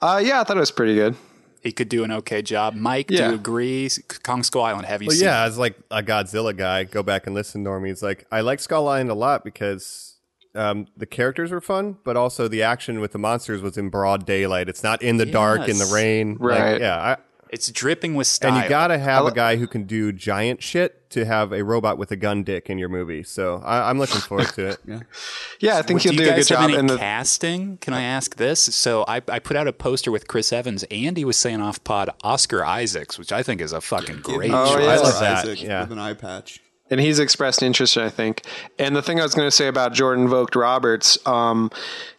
uh, yeah, I thought it was pretty good. He could do an okay job. Mike, do you agree? Kong Skull Island, have you Well, seen yeah, as like a Godzilla guy, go back and listen to Normies. Like, I like Skull Island a lot because um, the characters were fun, but also the action with the monsters was in broad daylight. It's not in the dark, in the Yes. rain. Like, Right. yeah. I, It's dripping with style. and you gotta have a guy who can do giant shit to have a robot with a gun dick in your movie. So I, I'm looking forward to it. <laughs> <laughs> Yeah, I think do he'll you do a good have job. any in the casting? Can I ask this? So I, I put out a poster with Chris Evans. and he was saying off pod Oscar Isaacs, which I think is a fucking great Oh, choice. yeah. I love that. Isaac Yeah. with an eye patch. and he's expressed interest, I think. And the thing I was going to say about Jordan Vogt Roberts, um,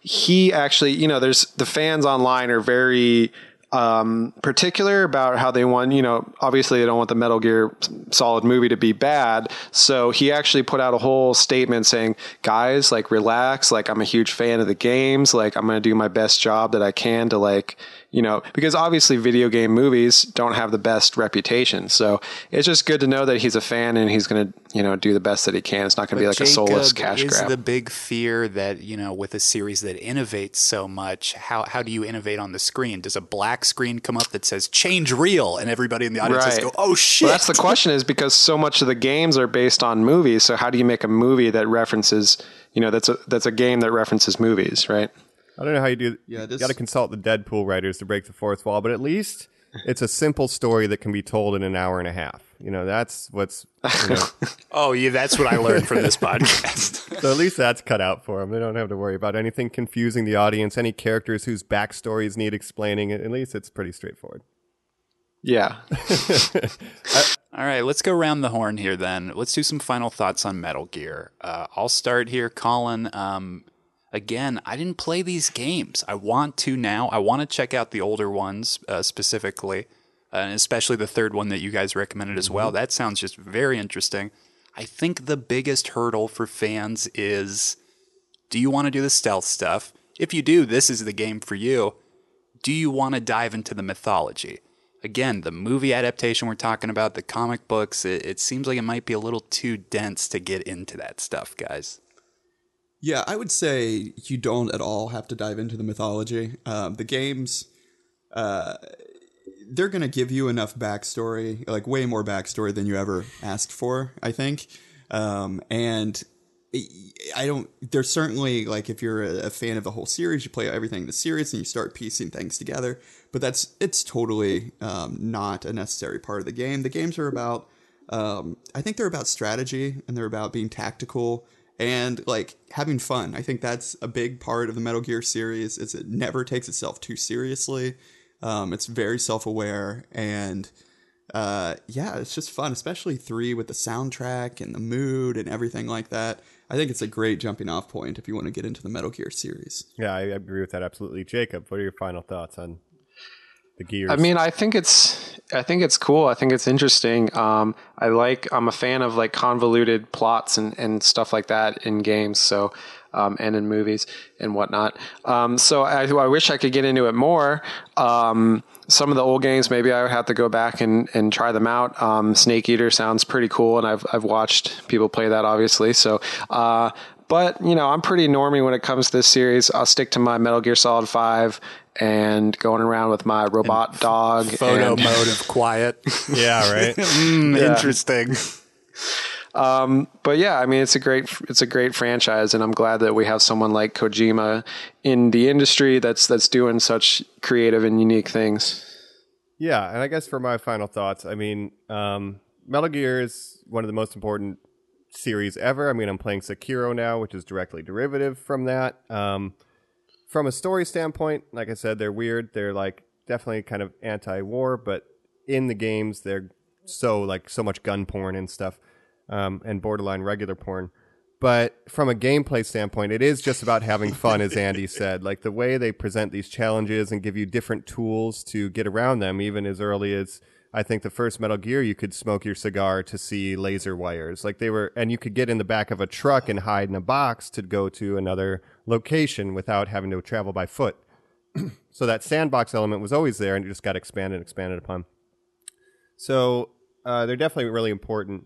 he actually, you know, there's the fans online are very um, particular about how they want, you know, obviously they don't want the Metal Gear Solid movie to be bad. So he actually put out a whole statement saying, guys, like, relax. Like, I'm a huge fan of the games. Like, I'm going to do my best job that I can to, like, you know, because obviously video game movies don't have the best reputation. So it's just good to know that he's a fan and he's going to, you know, do the best that he can. It's not going to be like a soulless cash is grab. the big fear that you know with a series that innovates so much. How how do you innovate on the screen? Does a black screen come up that says "change real" and everybody in the audience just go, "Oh shit"? Well, that's the question is because so much of the games are based on movies. So how do you make a movie that references, you know, that's a that's a game that references movies, right? I don't know how you do. Yeah, you got to consult the Deadpool writers to break the fourth wall, but at least it's a simple story that can be told in an hour and a half. You know, that's what's. You know, <laughs> oh yeah, that's what I learned from this podcast. <laughs> so at least that's cut out for them. They don't have to worry about anything confusing the audience, any characters whose backstories need explaining. At least it's pretty straightforward. Yeah. <laughs> All right, let's go around the horn here then. Let's do some final thoughts on Metal Gear. Uh, I'll start here, Colin. Um, again, I didn't play these games. I want to now. I want to check out the older ones uh, specifically, uh, and especially the third one that you guys recommended as well. That sounds just very interesting. I think the biggest hurdle for fans is do you want to do the stealth stuff? If you do, this is the game for you. do you want to dive into the mythology? Again, the movie adaptation we're talking about, the comic books, it, it seems like it might be a little too dense to get into that stuff, guys. Yeah, I would say you don't at all have to dive into the mythology. Um, the games, uh, they're going to give you enough backstory, like way more backstory than you ever asked for, I think. Um, and I don't, there's certainly, like, if you're a, a fan of the whole series, you play everything in the series and you start piecing things together. But that's, it's totally um, not a necessary part of the game. The games are about, um, I think they're about strategy and they're about being tactical and like having fun. I think that's a big part of the Metal Gear series. Is it never takes itself too seriously. Um, it's very self-aware and uh, yeah, it's just fun, especially three with the soundtrack and the mood and everything like that. I think it's a great jumping off point if you want to get into the Metal Gear series. Yeah, I agree with that absolutely. Jacob, what are your final thoughts on the gears? I mean, I think it's I think it's cool. I think it's interesting. Um, I like I'm a fan of like convoluted plots and, and stuff like that in games. So um, and in movies and whatnot. Um, so I, I wish I could get into it more. Um, some of the old games, maybe I would have to go back and, and try them out. Um, Snake Eater sounds pretty cool, and I've I've watched people play that, obviously. So, uh, but you know, I'm pretty normy when it comes to this series. I'll stick to my Metal Gear Solid Five and going around with my robot dog. Photo and- mode of quiet. <laughs> yeah, right. <laughs> Mm, Yeah. Interesting. Um, but yeah, I mean, it's a great, it's a great franchise, and I'm glad that we have someone like Kojima in the industry that's that's doing such creative and unique things. Yeah, and I guess for my final thoughts, I mean, um, Metal Gear is one of the most important series ever. I mean, I'm playing Sekiro now, which is directly derivative from that. Um, from a story standpoint, like I said, they're weird. They're like definitely kind of anti-war, but in the games, they're so like so much gun porn and stuff, um, and borderline regular porn. But from a gameplay standpoint, it is just about having fun, as Andy <laughs> said. Like the way they present these challenges and give you different tools to get around them, even as early as I think the first Metal Gear, you could smoke your cigar to see laser wires. Like they were, and you could get in the back of a truck and hide in a box to go to another location without having to travel by foot. <clears throat> so that sandbox element was always there, and it just got expanded and expanded upon. So uh, they're definitely really important.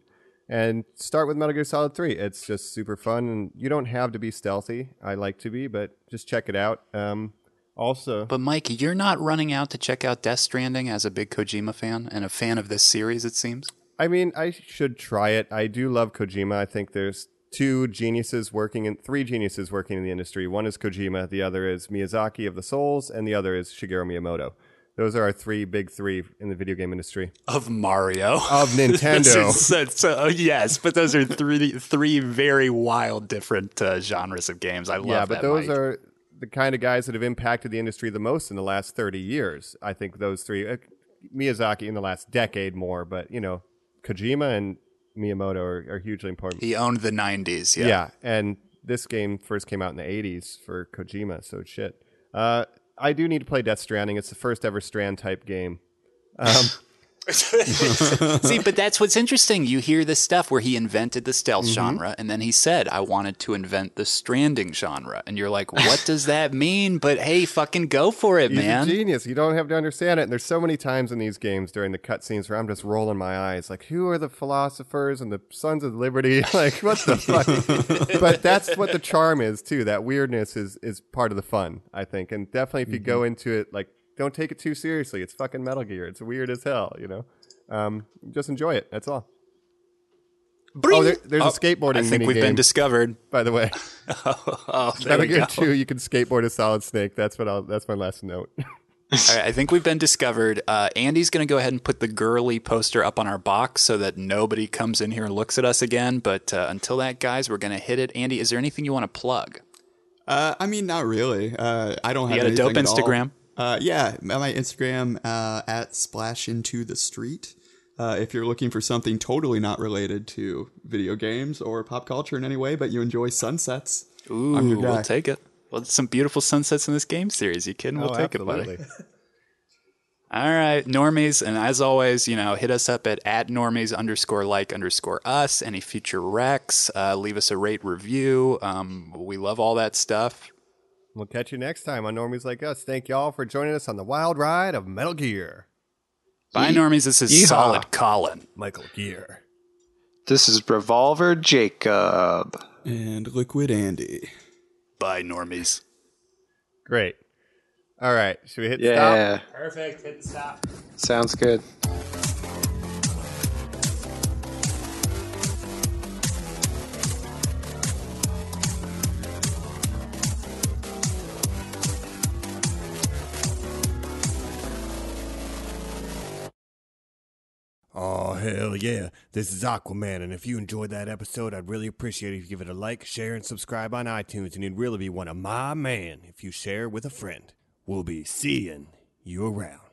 And start with Metal Gear Solid 3. It's just super fun, and you don't have to be stealthy. I like to be, but just check it out. Um, also, But Mike, you're not running out to check out Death Stranding as a big Kojima fan and a fan of this series, it seems. I mean, I should try it. I do love Kojima. I think there's two geniuses working in three geniuses working in the industry. One is Kojima, the other is Miyazaki of the Souls, and the other is Shigeru Miyamoto. Those are our three big three in the video game industry. Of Mario. Of <laughs> Nintendo. so, so- yes, but those are three three very wild different uh, genres of games. I love that. yeah, but those Mike. are the kind of guys that have impacted the industry the most in the last 30 years. I think those three, uh, Miyazaki in the last decade more, but you know, Kojima and Miyamoto are, are hugely important. He owned the 90s, yeah. Yeah. and this game first came out in the 80s for Kojima, so shit. Uh, I do need to play Death Stranding. It's the first ever Strand type game. Um, <laughs> See, but that's what's interesting. You hear this stuff where he invented the stealth Mm-hmm. genre, and then he said, I wanted to invent the stranding genre. And you're like, what does that <laughs> mean? But hey, fucking go for it, he's man. a genius. You don't have to understand it. And there's so many times in these games during the cutscenes where I'm just rolling my eyes, like, who are the philosophers and the Sons of Liberty? <laughs> like, what the fuck? but that's what the charm is too. That weirdness is is part of the fun, I think. And definitely, if you go Mm-hmm. into it, like, don't take it too seriously. It's fucking Metal Gear. It's weird as hell, you know. Um, just enjoy it. That's all. Oh, there, there's Oh, a skateboarding I think mini we've been discovered. by the way. <laughs> Oh, there Metal Gear go. 2, you can skateboard a Solid Snake. That's what I'll. That's my last note. <laughs> All right, I think we've been discovered. Uh, Andy's going to go ahead and put the girly poster up on our box so that nobody comes in here and looks at us again. But uh, until that, guys, we're going to hit it. Andy, is there anything you want to plug? Uh, I mean, not really. Uh, I don't have. You got a dope anything at all. Instagram? Uh, yeah, my Instagram uh, at splash into the street. Uh, if you're looking for something totally not related to video games or pop culture in any way, but you enjoy sunsets, Ooh, I'm your we'll take it. Well, there's some beautiful sunsets in this game series. You kidding? We'll Oh, take it, buddy. absolutely. <laughs> All right, normies, and as always, you know, hit us up at at normies underscore like underscore us. Any future recs, uh, leave us a rate review. Um, we love all that stuff. We'll catch you next time on Normies Like Us. Thank y'all for joining us on the wild ride of Metal Gear. Bye, normies. This is Yeehaw. Solid Colin. Michael Gear. This is Revolver Jacob. And Liquid Andy. Bye, normies. Great. All right. Should we hit stop? Yeah. Perfect. Hit stop. Sounds good. Oh, hell yeah. This is Aquaman, and if you enjoyed that episode, I'd really appreciate it if you give it a like, share, and subscribe on iTunes, and you'd really be one of my man if you share with a friend. We'll be seeing you around.